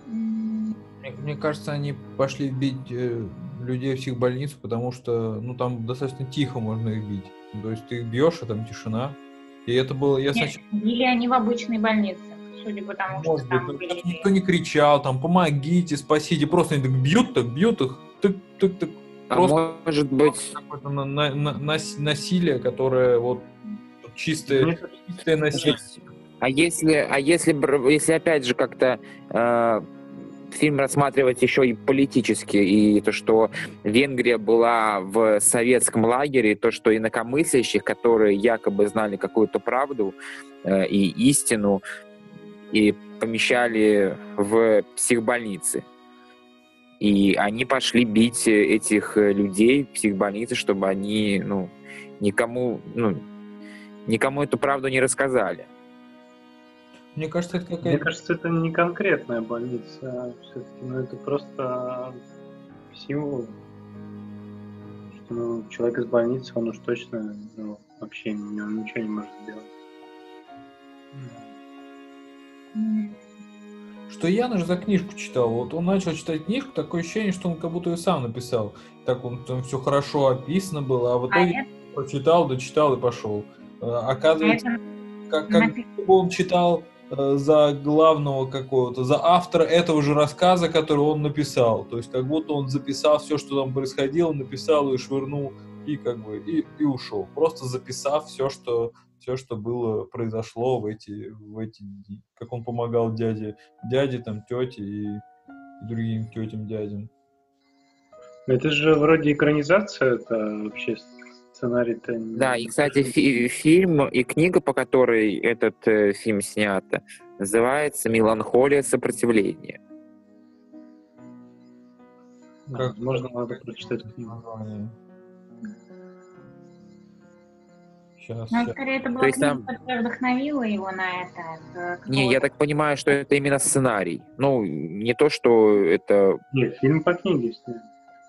Мне, мне кажется, они пошли бить э, людей в психбольницу, потому что, ну, там достаточно тихо можно их бить. То есть ты их бьешь, а там тишина. И это было, я Нет, сначала... Или они в обычной больнице, судя по тому, что Может быть, там но были. никто не кричал, там, помогите, спасите. Просто они так бьют, так бьют их, так, так, так. А Просто может быть, какое-то на- на- на- нас- насилие, которое вот чистое, чистое насилие. А если, а если, если опять же как-то э, фильм рассматривать еще и политически, и то, что Венгрия была в советском лагере, то, что инакомыслящих, которые якобы знали какую-то правду э, и истину, и помещали в психбольницы. И они пошли бить э, этих э, людей в психбольнице, чтобы они, ну, никому, ну, никому эту правду не рассказали. Мне кажется, это Мне какая-то... кажется, это не конкретная больница, все-таки, ну это просто символ, что ну, человек из больницы, он уж точно ну, вообще он ничего не может сделать. Что Яна же за книжку читал. Вот он начал читать книжку, такое ощущение, что он как будто ее сам написал. Так он там все хорошо описано было, а в А итоге это, прочитал, дочитал и пошел. Э, а Оказывается, это как, как бы он читал э, за главного какого-то, за автора этого же рассказа, который он написал. То есть как будто он записал все, что там происходило, написал и швырнул, и как бы и, и ушел. Просто записав все, что все, что было, произошло в эти, в эти дни. Как он помогал дяде, дяде, там, тете и, и другим тетям, дядям. Это же вроде экранизация, это вообще сценарий-то... не- Да, и, кстати, фи- фильм и книга, по которой этот э, фильм снят, называется «Меланхолия сопротивления». Да, Как- Возможно, надо прочитать книгу. Название. Сейчас, Ну, скорее, это была То есть книга, там- которая вдохновила его на это. Не, я так понимаю, что это именно сценарий. Ну, не то, что это... Нет, фильм по книге снят.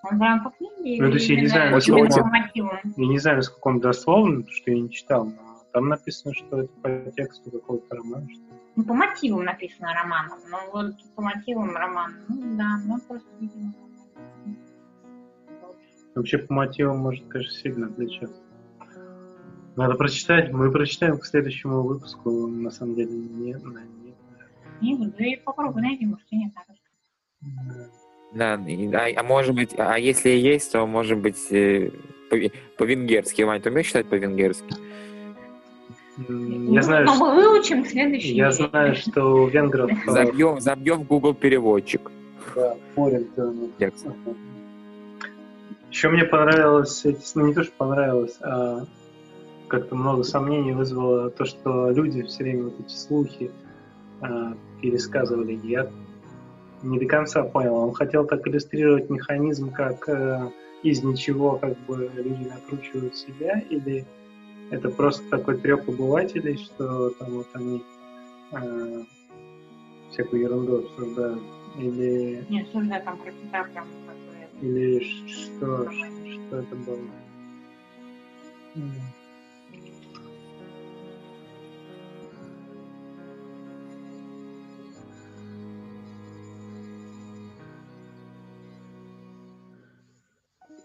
Он прям по книге? Ну, то есть я не или знаю, насколько- мотивам? Я не знаю, насколько он дословно, потому что я не читал, но там написано, что это по тексту какого-то романа. Что... ли. Ну, по мотивам написано романом. Ну, вот по мотивам роман. Ну, да, ну, просто, видимо. Вообще по мотивам может, конечно, сильно отличаться. Надо прочитать. Мы прочитаем к следующему выпуску. На самом деле нет, на-. Не, ну, да и попробуй найди, может, и нет. так. Да, а, а может быть, а если и есть, то может быть э, по- по-венгерски. Вань, ты умеешь читать по-венгерски? М, Я знаю, Ну, что, мы выучим следующий я день. знаю, что у венгров Забьем, забьем в Google переводчик. да, Текст. Еще мне понравилось, ну не то, что понравилось, а как-то много сомнений вызвало то, что люди все время вот эти слухи а, пересказывали. Я не до конца понял. Он хотел так иллюстрировать механизм, как э, из ничего как бы люди накручивают себя, или это просто такой треп обывателей, что там вот они э, всякую ерунду обсуждают, или Нет, слушай, да, там про тебя прям как бы... или что, ш- что это было?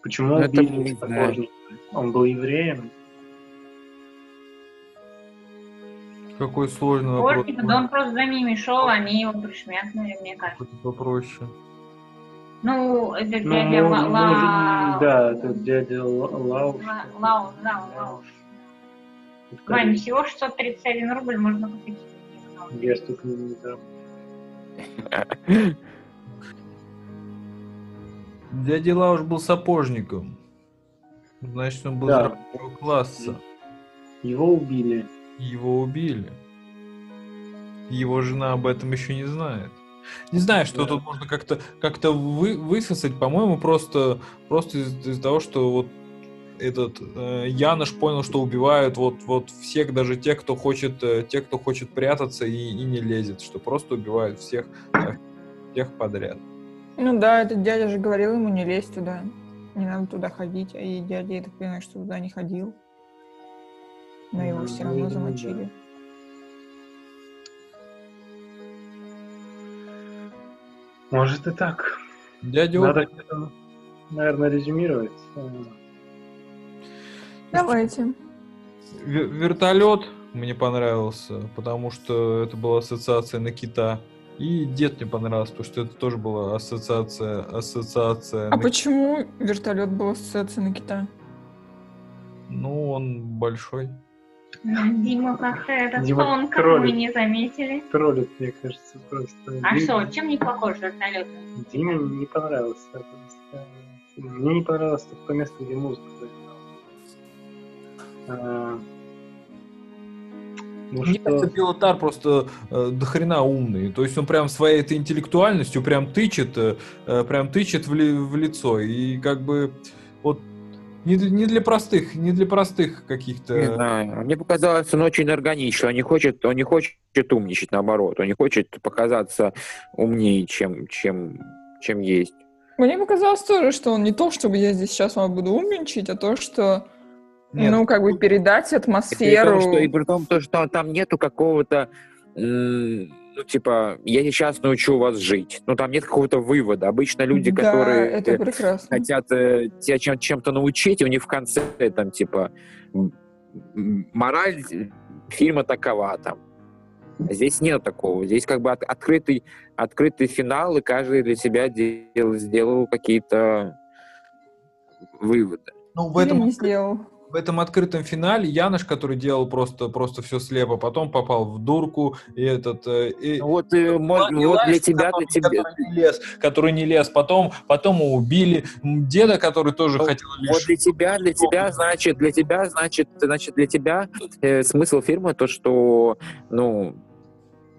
Почему Это убили знаю. сапожника? Он был евреем? Какой сложный вопрос. Да он просто за ними шел, они его пришмякнули, мне кажется. Какой-то попроще. Ну, это Ну, дядя Ла... может, Ла- да, это дядя Ла- Лауш. Ла- Лау, да, Лауш. Это Вань, всего 631 рубль можно купить. Я столько не знаю. Дядя Лауш был сапожником. Значит, он был Да. из класса. Его убили. Его убили. Его жена об этом еще не знает. Не знаю, что Да. тут можно как-то как-то вы, высосать. По-моему, просто, просто из- из-за того, что вот этот э, Янош понял, что убивают вот, вот всех, даже тех, кто хочет, э, тех, кто хочет прятаться и, и не лезет, что просто убивают всех, э, всех подряд. Ну да, этот дядя же говорил ему не лезть туда. Не надо туда ходить. А и дядя, я так понимаю, что туда не ходил. Но его Ну, все равно замочили. Может и так. Дядя Надо, наверное, резюмировать. Э, Давайте. Ве- Вертолет мне понравился, потому что это была ассоциация на кита. И дед мне понравился, потому что это тоже была ассоциация, ассоциация. А на- почему вертолет был ассоциация на кита? Ну, он большой. Дима как-то Дима тонко, кролик. мы не заметили. Троллит, мне кажется, просто. А Дим- что, чем не похож вертолет? Диме не понравился фильм. Мне не понравилось только то место, где музыка заиграла. Ну Мне что, кажется, Пилотар просто э, дохрена умный. То есть он прям своей этой интеллектуальностью прям тычет, э, э, прям тычет в, ли- в лицо. И как бы вот не, для- не для простых, не для простых каких-то... Не знаю. Мне показалось, он очень органичный. Он не хочет, он не хочет умничать, наоборот. Он не хочет показаться умнее, чем, чем, чем есть. Мне показалось тоже, что он не то, чтобы я здесь сейчас вам буду умничать, а то, что, Нет, ну, как бы передать И при том, атмосферу. что, и при том, то, что там нету какого-то, ну, типа, я сейчас научу вас жить. Ну, там нет какого-то вывода. Обычно люди, да, которые это э, прекрасно. хотят э, тебя чем- чем-то научить, и у них в конце там, типа, мораль фильма такова там. Здесь нет такого. Здесь как бы от- открытый, открытый финал, и каждый для себя дел- сделал какие-то выводы. ну, в этом не сделал. В этом открытом финале Янош, который делал просто, просто все слепо, потом попал в дурку, и этот... э, и- Ну, Вот, э, мож- И вот для тебя, который, для тебя, который не лез, который не лез, потом, потом его убили, деда, который тоже Ну, хотел Вот лишь... для тебя, для тебя, значит, для тебя, значит, значит, для тебя э, смысл фильма то, что, ну,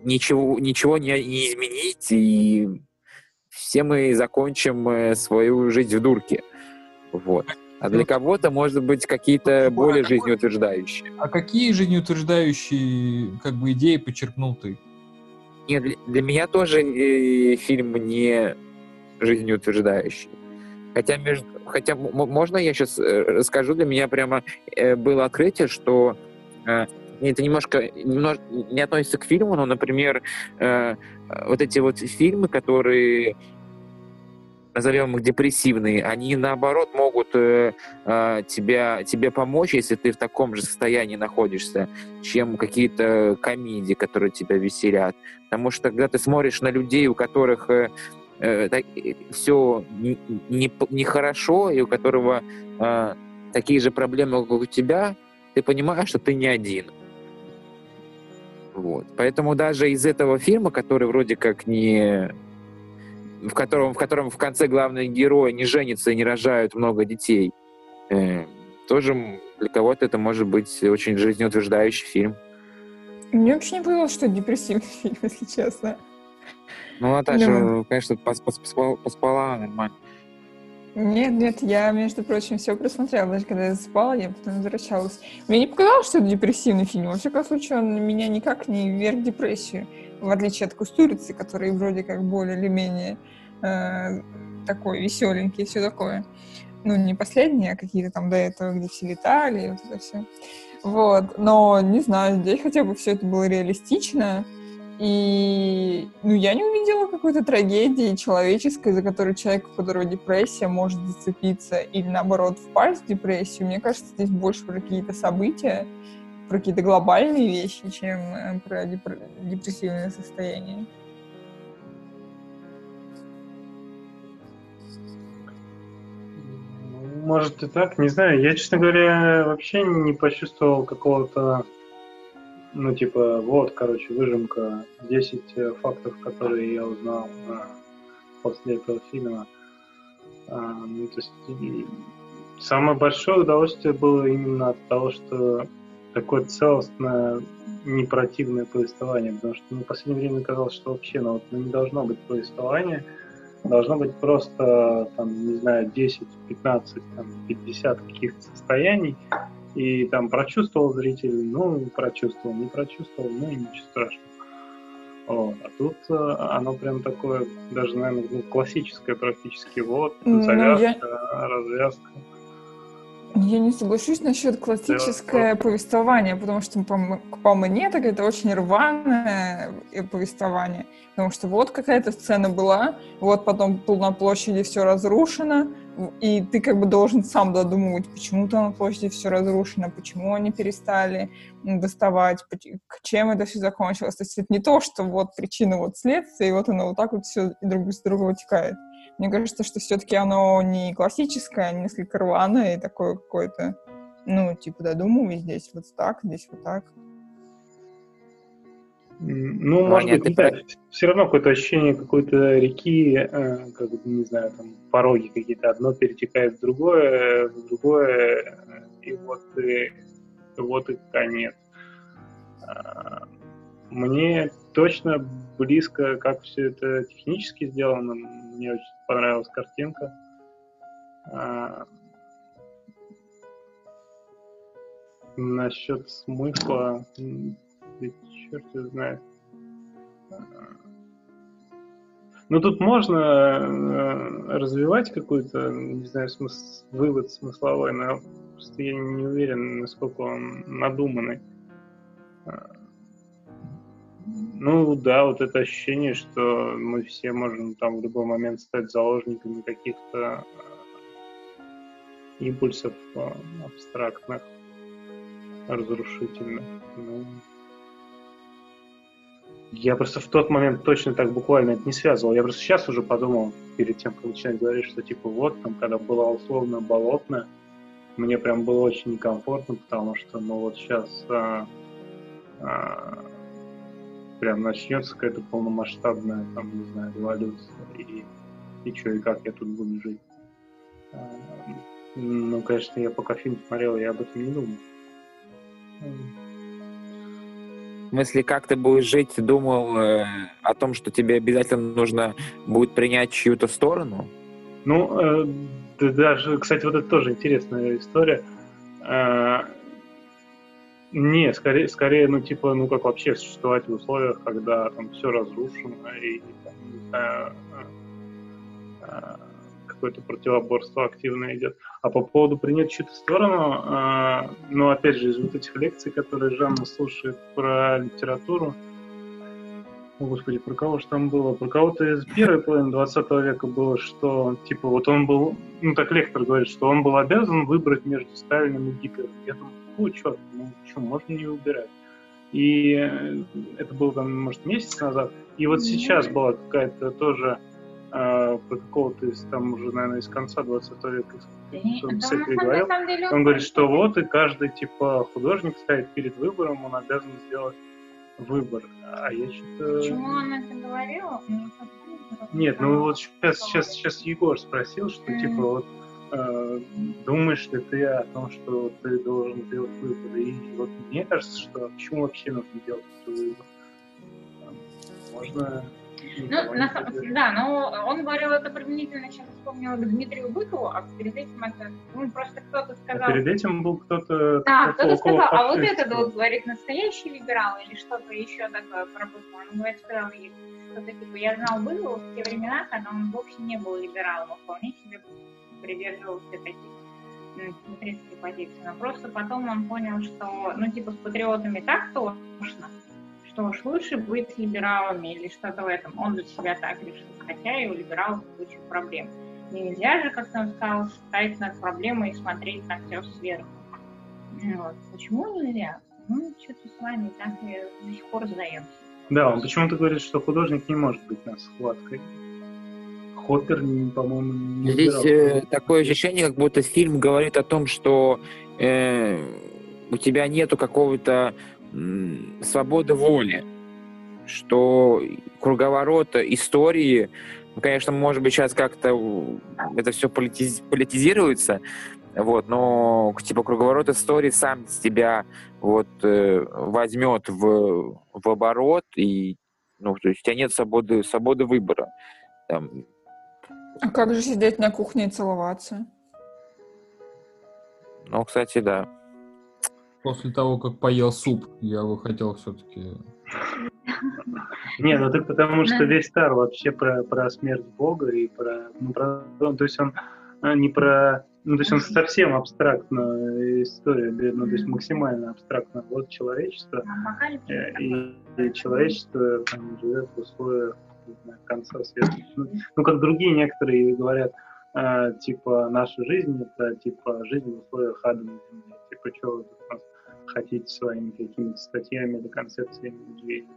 ничего, ничего не, не изменить, и все мы закончим э, свою жизнь в дурке. Вот. А для кого-то, может быть, какие-то? А более какой- жизнеутверждающие. А какие жизнеутверждающие как бы идеи подчеркнул ты? Нет, для, для меня тоже э, фильм не жизнеутверждающий. Хотя, между, хотя можно я сейчас расскажу, для меня прямо э, было открытие, что э, это немножко, немножко не относится к фильму, но, например, э, вот эти вот фильмы, которые назовем их депрессивные, они наоборот могут э, э, тебя, тебе помочь, если ты в таком же состоянии находишься, чем какие-то комедии, которые тебя веселят. Потому что когда ты смотришь на людей, у которых э, все нехорошо, и у которого э, такие же проблемы, как у тебя, ты понимаешь, что ты не один. Вот. Поэтому даже из этого фильма, который вроде как не в котором, в котором в конце главные герои не женятся и не рожают много детей, э, тоже для кого-то это может быть очень жизнеутверждающий фильм. Мне вообще не показалось, что это депрессивный фильм, если честно. Ну, Наташа, Да. конечно, пос- пос- поспала, поспала нормально. Нет, нет, я, между прочим, все просмотрела. Даже когда я спала, я потом возвращалась. Мне не показалось, что это депрессивный фильм. Во всяком случае, он меня никак не вверх в депрессию. В отличие от «Кустурицы», который вроде как более или менее э, такой веселенький и все такое. Ну, не последние, а какие-то там до этого, где все летали, и вот это все. Вот. Но, не знаю, здесь хотя бы все это было реалистично. И ну, я не увидела какой-то трагедии человеческой, за которой человек, у которого депрессия, может зацепиться или, наоборот, впасть в депрессию. Мне кажется, здесь больше про какие-то события, про какие-то глобальные вещи, чем э, про депрессивное состояние. Может и так, не знаю. Я, честно говоря, вообще не почувствовал какого-то, ну, типа, вот, короче, выжимка, 10 э, фактов, которые я узнал а, после этого фильма. А, ну, то есть, самое большое удовольствие было именно от того, что такое целостное, не противное повествование, потому что ну, в последнее время казалось, что вообще ну, вот, ну, не должно быть повествования, должно быть просто, там, не знаю, 10, 15, там, 50 каких-то состояний, и там прочувствовал зритель, ну, прочувствовал, не прочувствовал, ну, и ничего страшного. Вот. А тут э, оно прям такое, даже, наверное, ну, классическое практически. Вот, ну, завязка, я... развязка. Я не соглашусь насчет классическое повествование, потому что по, по мне так это очень рваное э, повествование. Потому что вот какая-то сцена была, вот потом на площади все разрушено, и ты как бы должен сам додумывать, почему там на площади все разрушено, почему они перестали доставать, чем это все закончилось. То есть это не то, что вот причина, вот следствие, и вот оно вот так вот все друг с друга вытекает. Мне кажется, что все-таки оно не классическое, а несколько рваное и такое какое-то, ну, типа, додумывай, здесь вот так, здесь вот так. Ну, ну может быть, да, все равно какое-то ощущение какой-то реки, э, как бы, не знаю, там пороги какие-то, одно перетекает в другое, в другое, э, и вот и, вот и конец. А, мне точно близко, как все это технически сделано. Мне очень понравилась картинка. А, насчет смысла, черт его знает. Ну, тут можно э, развивать какой-то, не знаю, смысл, вывод смысловой, но просто я не уверен, насколько он надуманный. А, ну да, вот это ощущение, что мы все можем там в любой момент стать заложниками каких-то э, импульсов э, абстрактных, разрушительных. Ну, я просто в тот момент точно так буквально это не связывал. Я просто сейчас уже подумал, перед тем, как начинать говорить, что типа вот, там, когда была условно болотная, мне прям было очень некомфортно, потому что, ну вот сейчас а, а, прям начнется какая-то полномасштабная, там, не знаю, революция, и, и что, и как я тут буду жить. А, ну, конечно, я пока фильм смотрел, я об этом не думал. В смысле, как ты будешь жить, думал э, о том, что тебе обязательно нужно будет принять чью-то сторону? Ну, э, даже, кстати, вот это тоже интересная история. Э, не, скорее, скорее, ну, типа, ну, как вообще существовать в условиях, когда там все разрушено и, там, не знаю, а, а, какое-то противоборство активно идет. А по поводу принять чью-то сторону, а, ну, опять же, из вот этих лекций, которые Жанна слушает про литературу, о, господи, про кого же там было? Про кого-то из первой половины 20 века было, что, типа, вот он был, ну, так лектор говорит, что он был обязан выбрать между Сталиным и Гитлером. Я думаю, какого черта? Ну, что, можно не выбирать. И это было, там, может, месяц назад. И вот сейчас была какая-то тоже э, про какого-то из, там уже, наверное, из конца 20 века писатель говорил. Он говорит, что вот и каждый, типа, художник стоит перед выбором, он обязан сделать выбор. А я что-то... Почему он это говорил? Нет, ну вот сейчас, сейчас, сейчас Егор спросил, что mm-hmm. типа вот э, думаешь ли ты о том, что ты должен сделать выбор. И вот мне кажется, что почему вообще нужно делать выбор? Можно ну, на, да, но он говорил это применительно, сейчас вспомнила к Дмитрию Быкову, а перед этим это, ну, просто кто-то сказал... А перед этим был кто-то... Да, кто-то сказал, а вот этот вот, говорит, настоящий либерал или что-то еще такое про Быкова. Он говорит, сказал, что-то типа, я знал Быкова в те времена, когда он вовсе не был либералом, а вполне себе придерживался таких центристских позиций. Но просто потом он понял, что, ну, типа, с патриотами так тошно, что уж лучше быть либералами или что-то в этом. Он для себя так решил, хотя и у либералов куча проблем. Нельзя же, как он сказал, стать над проблемой и смотреть на все сверху. Вот. Почему нельзя? Ну, что-то с вами так и до сих пор задаемся. Да, он почему-то говорит, что художник не может быть на схваткой. Хоппер, по-моему, не Здесь э, такое ощущение, как будто фильм говорит о том, что э, у тебя нету какого-то м, свободы воли, что круговорот истории, конечно, может быть, сейчас как-то это все политиз- политизируется, вот, но типа круговорот истории сам тебя вот э, возьмет в, в оборот и ну, то есть у тебя нет свободы, свободы выбора. Там, А как же сидеть на кухне и целоваться? ну, кстати, да. После того, как поел суп, я бы хотел все-таки... Не, ну так потому что весь Стар вообще про, про смерть Бога и про, ну, про... ну, То есть он а, не про... Ну, то есть он совсем абстрактная история, ну, то есть максимально абстрактно. Вот человечество, Апокалипсис э, и, и человечество там, живет в условиях знаю, конца света. Ну, ну, как другие некоторые говорят, а, типа, наша жизнь — это, типа, жизнь в условиях ада на земле. Типа, что хотите своими какими-то статьями или концепциями людей?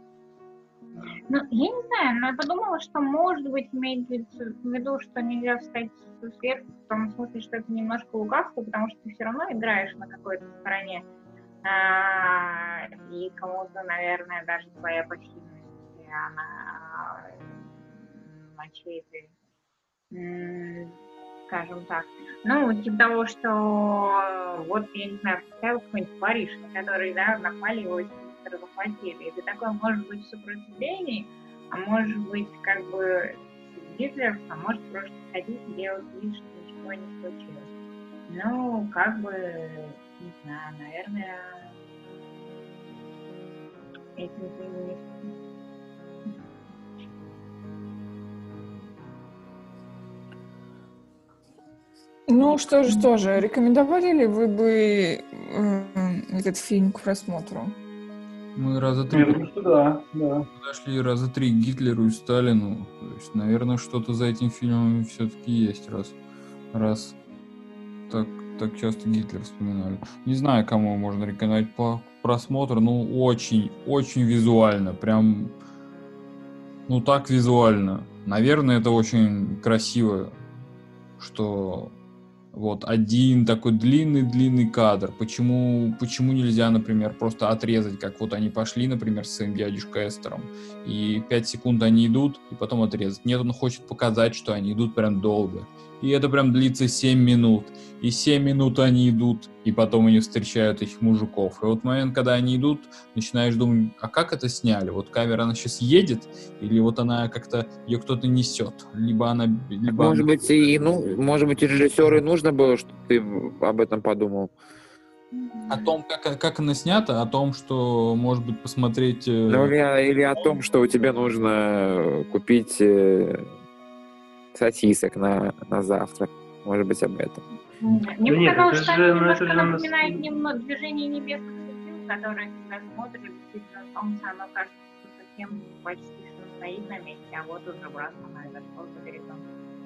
Ну, я не знаю, но я подумала, что, может быть, имеется в виду, что нельзя встать сверху, в том смысле, что это немножко лукавство, потому что ты все равно играешь на какой-то стороне. А, и кому-то, наверное, даже твоя пассивность, она на чьей-то, скажем так, ну, типа того, что вот, я не знаю, представил какой-нибудь Париж, который, да, напали его захватили. И ты такой, может быть, в а может быть, как бы Гитлер, а может просто ходить и делать вид, что ничего не случилось. Ну, как бы, не знаю, наверное, этим ты Ну что же, что же, рекомендовали ли вы бы э, этот фильм к просмотру? Мы раза Я три думаю, что да, да. подошли, раза три к Гитлеру и Сталину. То есть, наверное, что-то за этим фильмом все-таки есть, раз, раз так, так часто Гитлер вспоминали. Не знаю, кому можно рекомендовать по просмотру. Ну, очень, очень визуально. Прям, ну, так визуально. Наверное, это очень красиво, что вот один такой длинный-длинный кадр. Почему, почему нельзя, например, просто отрезать, как вот они пошли, например, с своим дядюшкой Эстером, и 5 секунд они идут, и потом отрезать. Нет, он хочет показать, что они идут прям долго. И это прям длится 7 минут. И 7 минут они идут, и потом они встречают этих мужиков. И вот момент, когда они идут, начинаешь думать, а как это сняли? Вот камера, она сейчас едет, или вот она как-то, ее кто-то несет? Либо она... Либо Может она- быть, и, ну, может быть, и режиссеру и нужно было, что ты об этом подумал. о том, как, как она снята, о том, что, может быть, посмотреть... э, Ну, или, или о том, что тебе нужно купить э, сосисок на, на завтрак. Может быть, об этом. Мне нет, показалось, это что же- они ну, немножко это же нас- напоминает немного движение небесных светил, которые, когда смотришь, действительно, солнце, оно кажется совсем почти что стоит на месте, а вот уже раз оно отошло за горизонт.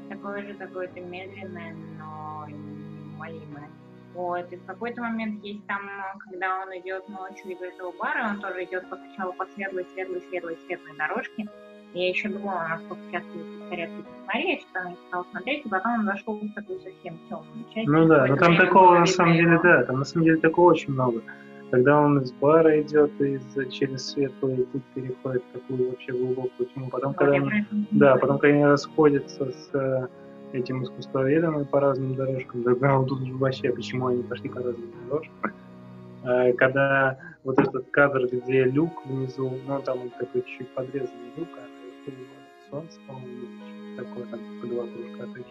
Такое же какое-то медленное, но неумолимое. Вот, и в какой-то момент есть там, когда он идет ночью из этого бара, он тоже идет сначала по светлой, светлой, светлой, светлой дорожке. Я еще думала, насколько часто будет повторяться эта история, что он стал смотреть, и потом он зашел в такую совсем темную часть. Ну да, но там такого на самом деле, его. да, там на самом деле такого очень много. Когда он из бара идет и через светлый путь переходит в такую вообще глубокую тьму. Потом, Вот, когда я он- про это не Да, потом, когда они расходятся с э, этим искусствоведом и по разным дорожкам, тогда вот тут вообще, почему они пошли по разным дорожкам. Э, Когда вот этот кадр, где люк внизу, ну там он такой чуть подрезанный люк, а солнце, по-моему, что-то такое, там по два кружка таких.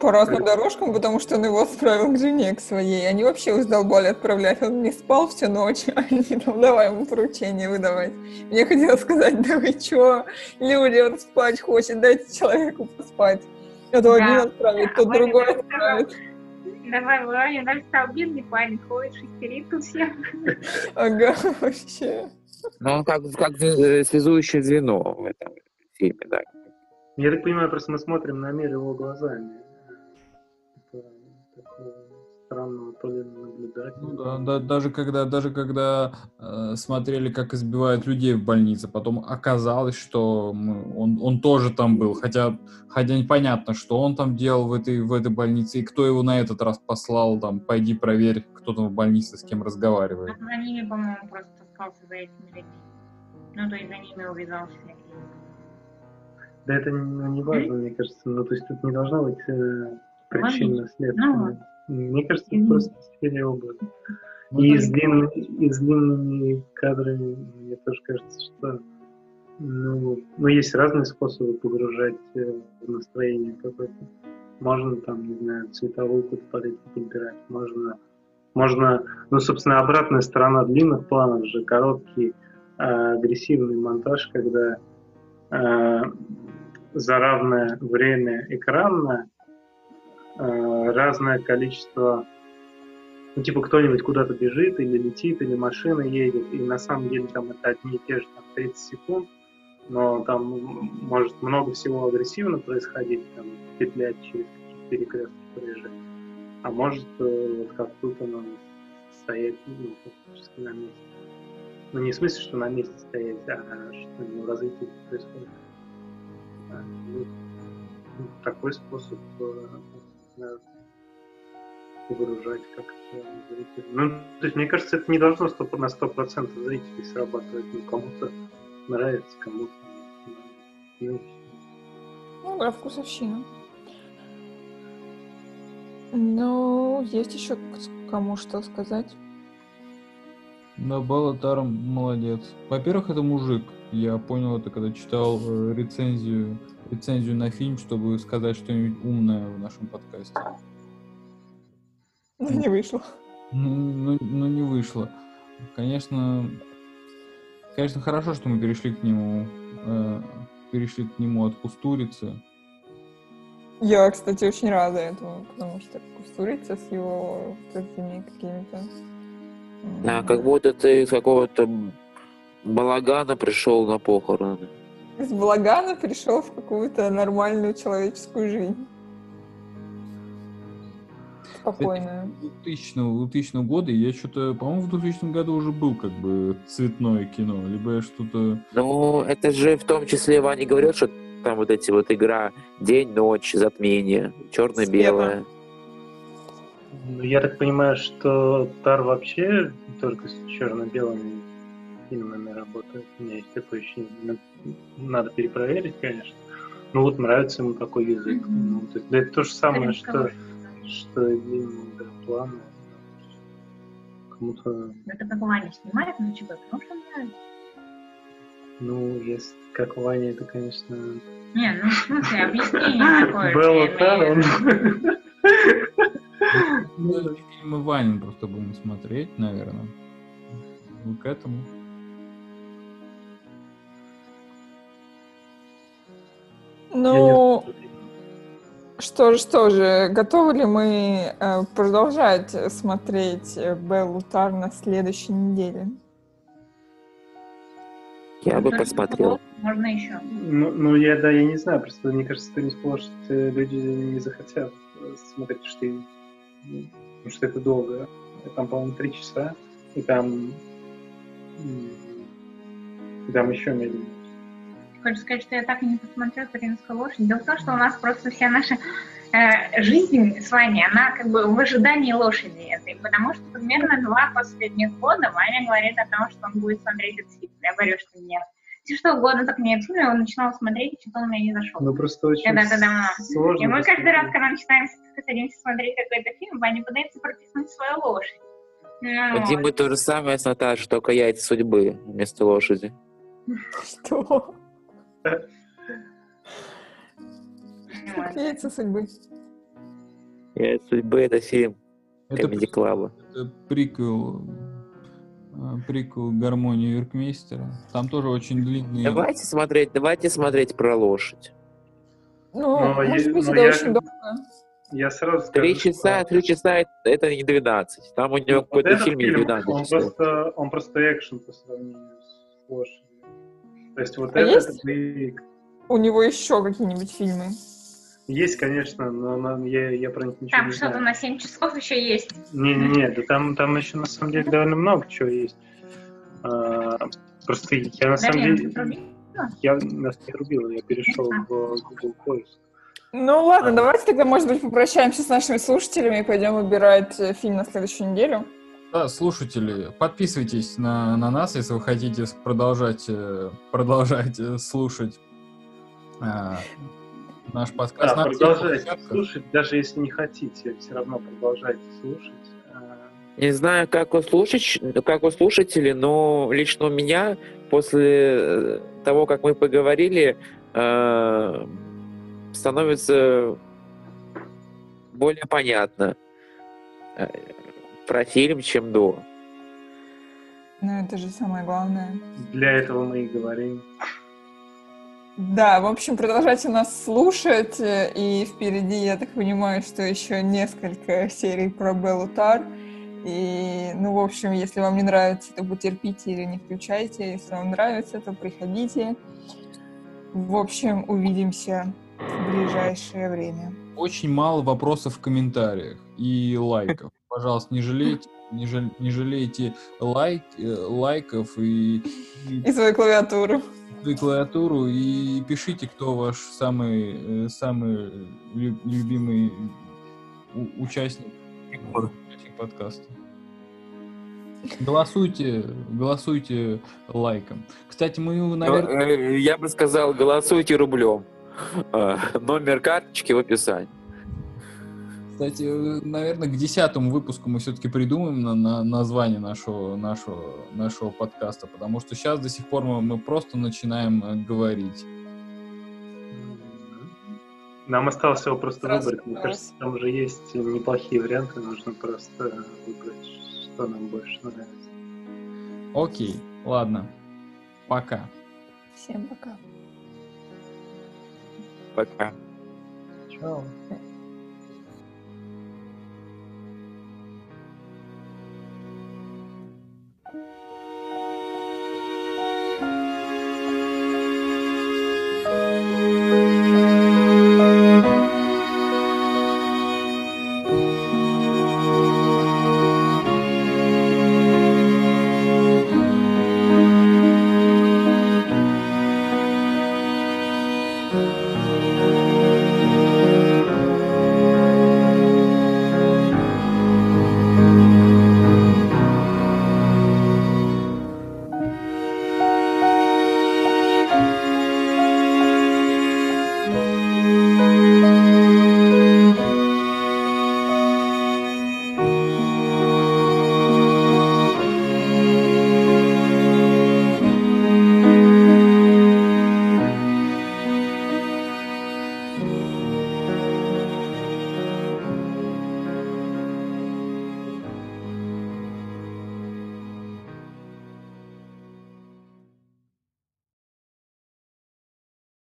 По разным дорожкам, потому что он его отправил к жене, к своей. Они вообще его задолбали отправлять. Он не спал всю ночь, а они там, давай ему поручение выдавать. Мне хотелось сказать, да вы чё, люди, он спать хочет, дайте человеку поспать. А то Да. один отправит, то Ваня, другой отправит. Давай, Ваня, дальше стал бедный парень, ходит, шестерит тут всем. Ага, вообще. Ну, он как, как э, связующее звено в этом фильме, да. Я так понимаю, просто мы смотрим на мир его глазами. Это такого странного то ли наблюдателя. Ну да, да, даже когда, даже когда э, смотрели, как избивают людей в больнице, потом оказалось, что мы, он, он тоже там был, хотя, хотя непонятно, что он там делал в этой, в этой больнице, и кто его на этот раз послал, там, пойди проверь, кто там в больнице с кем разговаривает. За ними, по-моему, просто остался за этими людьми. Ну, то есть за ними увязался. Да это ну, не важно, мне кажется. Ну, то есть тут не должна быть э, Ну, причинно-следственная. Мне кажется, это просто сфере облака. Ну, И с, длинными, и с длинными кадрами, мне тоже кажется, что ну, ну, есть разные способы погружать э, в настроение какое-то. Можно там, не знаю, цветовую какую-то палитру подбирать, можно, можно, ну, собственно, обратная сторона длинных планов же, короткий э, агрессивный монтаж, когда э, за равное время экранное э, разное количество ну, типа, кто-нибудь куда-то бежит, или летит, или машина едет, и на самом деле там это одни и те же там, 30 секунд, но там может много всего агрессивно происходить, там, петлять через какие-то перекрестки проезжать, а может э, вот как тут оно стоять ну, фактически на месте. Ну, не в смысле, что на месте стоять, а что ну, развитие происходит. А, ну, ну, такой способ э, не знаю, погружать как-то. Ну, то есть, мне кажется, это не должно 100, на 100% зрителей срабатывать. Ну, кому-то нравится, кому-то. Ну. Ну да, вкусовщина. Ну, есть еще кому что сказать. Да, Балатар молодец. Во-первых, это мужик. Я понял это, когда читал э, рецензию, рецензию на фильм, чтобы сказать что-нибудь умное в нашем подкасте. Ну, не вышло. Ну, ну, ну, не вышло. Конечно, конечно, хорошо, что мы перешли к нему, э, перешли к нему от Кустурицы. Я, кстати, очень рада этому, потому что Кустурица с его вот этими какими-то... Да, как будто ты из какого-то балагана пришел на похороны. Из балагана пришел в какую-то нормальную человеческую жизнь. Спокойную. 2000, 2000 года, я что-то, по-моему, в 2000 году уже был как бы цветное кино, либо я что-то... Ну, это же в том числе Ваня говорил, что там вот эти вот игра день-ночь, затмение, черно-белое. Ну, я так понимаю, что Тар вообще только с черно-белыми фильмами работает. У меня есть такое ощущение. Ну, Надо перепроверить, конечно. Ну вот нравится ему такой язык. Мгм. Ну, то есть, да это то же самое, что, Хорошо. что и да, планы. Кому-то, Это как Ваня снимает на ЧБ, потому что нравится. ну, если как Ваня, это, конечно... Не, ну в смысле, объяснение такое. Белла Тар, он... Ну, фильмы Ванин просто будем смотреть, наверное. Ну, к этому. Ну, что же, что же, готовы ли мы э, продолжать смотреть э, Беллу Тар на следующей неделе? Я бы посмотрел. Можно еще. Ну, ну, я, да, я не знаю, просто мне кажется, ты не сможешь, что люди не захотят э, смотреть, что, ну, потому что это долго. Там, по-моему, три часа, и там, и там еще медленнее. Хочу сказать, что я так и не посмотрела «Туринскую лошадь». Дело в том, что у нас просто вся наша э, жизнь с Ваней, она как бы в ожидании лошади этой, потому что примерно два последних года Ваня говорит о том, что он будет смотреть этот фильм. Я говорю, что нет. Если что угодно, только не фильм, он начинал смотреть, и что-то он мне не зашел. Ну, просто очень Когда-то давно. сложно. И мы каждый раз, когда начинаем садимся смотреть какой-то фильм, Ваня пытается прописать свою лошадь. Ну, У Димы то же самое с Наташей, только яйца судьбы вместо лошади. Что? Яйца судьбы. Яйца судьбы — это фильм Это, Комеди Клаба. это приквел, приквел гармонии Веркмейстера. Там тоже очень длинные... Давайте смотреть, давайте смотреть про лошадь. Ну, Но может я- быть, это я- очень долго. Я сразу Три скажу, часа, что- три часа это- не 12. Там у него Вот какой-то этот фильм фильм, 12 он часов. просто, он просто экшен по сравнению лошади. То есть вот А это, есть? это. У него еще какие-нибудь фильмы? Есть, конечно, но, но я, я про них ничего Там не что-то знаю. на 7 часов еще есть. Не-не-не, да там, там еще на самом деле довольно много чего есть. А, просто я на самом Дарья, деле... ты врубила? Я нас не рубил, я перешел в Google поиск. Ну ладно, давайте тогда, может быть, попрощаемся с нашими слушателями и пойдем выбирать э, фильм на следующую неделю. Да, слушатели, подписывайтесь на, на нас, если вы хотите продолжать, э, продолжать э, слушать а, наш подкаст. Да, продолжайте площадках. слушать, даже если не хотите, все равно продолжайте слушать. А, Не знаю, как у, слушач... как у слушателей, но лично у меня после э, того, как мы поговорили, э, становится более понятно э, про фильм, чем до. Ну, это же самое главное. Для этого мы и говорим. Да, в общем, продолжайте нас слушать, э, и впереди, я так понимаю, что еще несколько серий про Беллу Тар. И, ну, в общем, если вам не нравится, то потерпите или не включайте. Если вам нравится, то приходите. В общем, увидимся в ближайшее время. Очень мало вопросов в комментариях и лайков. Пожалуйста, не жалейте, не, жаль- не жалейте лайк, э, лайков и, и И свою клавиатуру. свою клавиатуру и пишите, кто ваш самый, э, самый лю- любимый участник, подкаста. Голосуйте, голосуйте лайком. Кстати, мы, наверное, Э, Я бы сказал, голосуйте рублем. Э, Номер карточки в описании. Кстати, наверное, к десятому выпуску мы все-таки придумаем на, на- название нашего, нашего, нашего подкаста, потому что сейчас до сих пор мы, мы просто начинаем э, говорить. Нам осталось его просто Сразу выбрать. Мне осталось. кажется, там уже есть неплохие варианты. Нужно просто выбрать, что нам больше нравится. Окей, ладно, пока. Всем пока. Пока. Чао.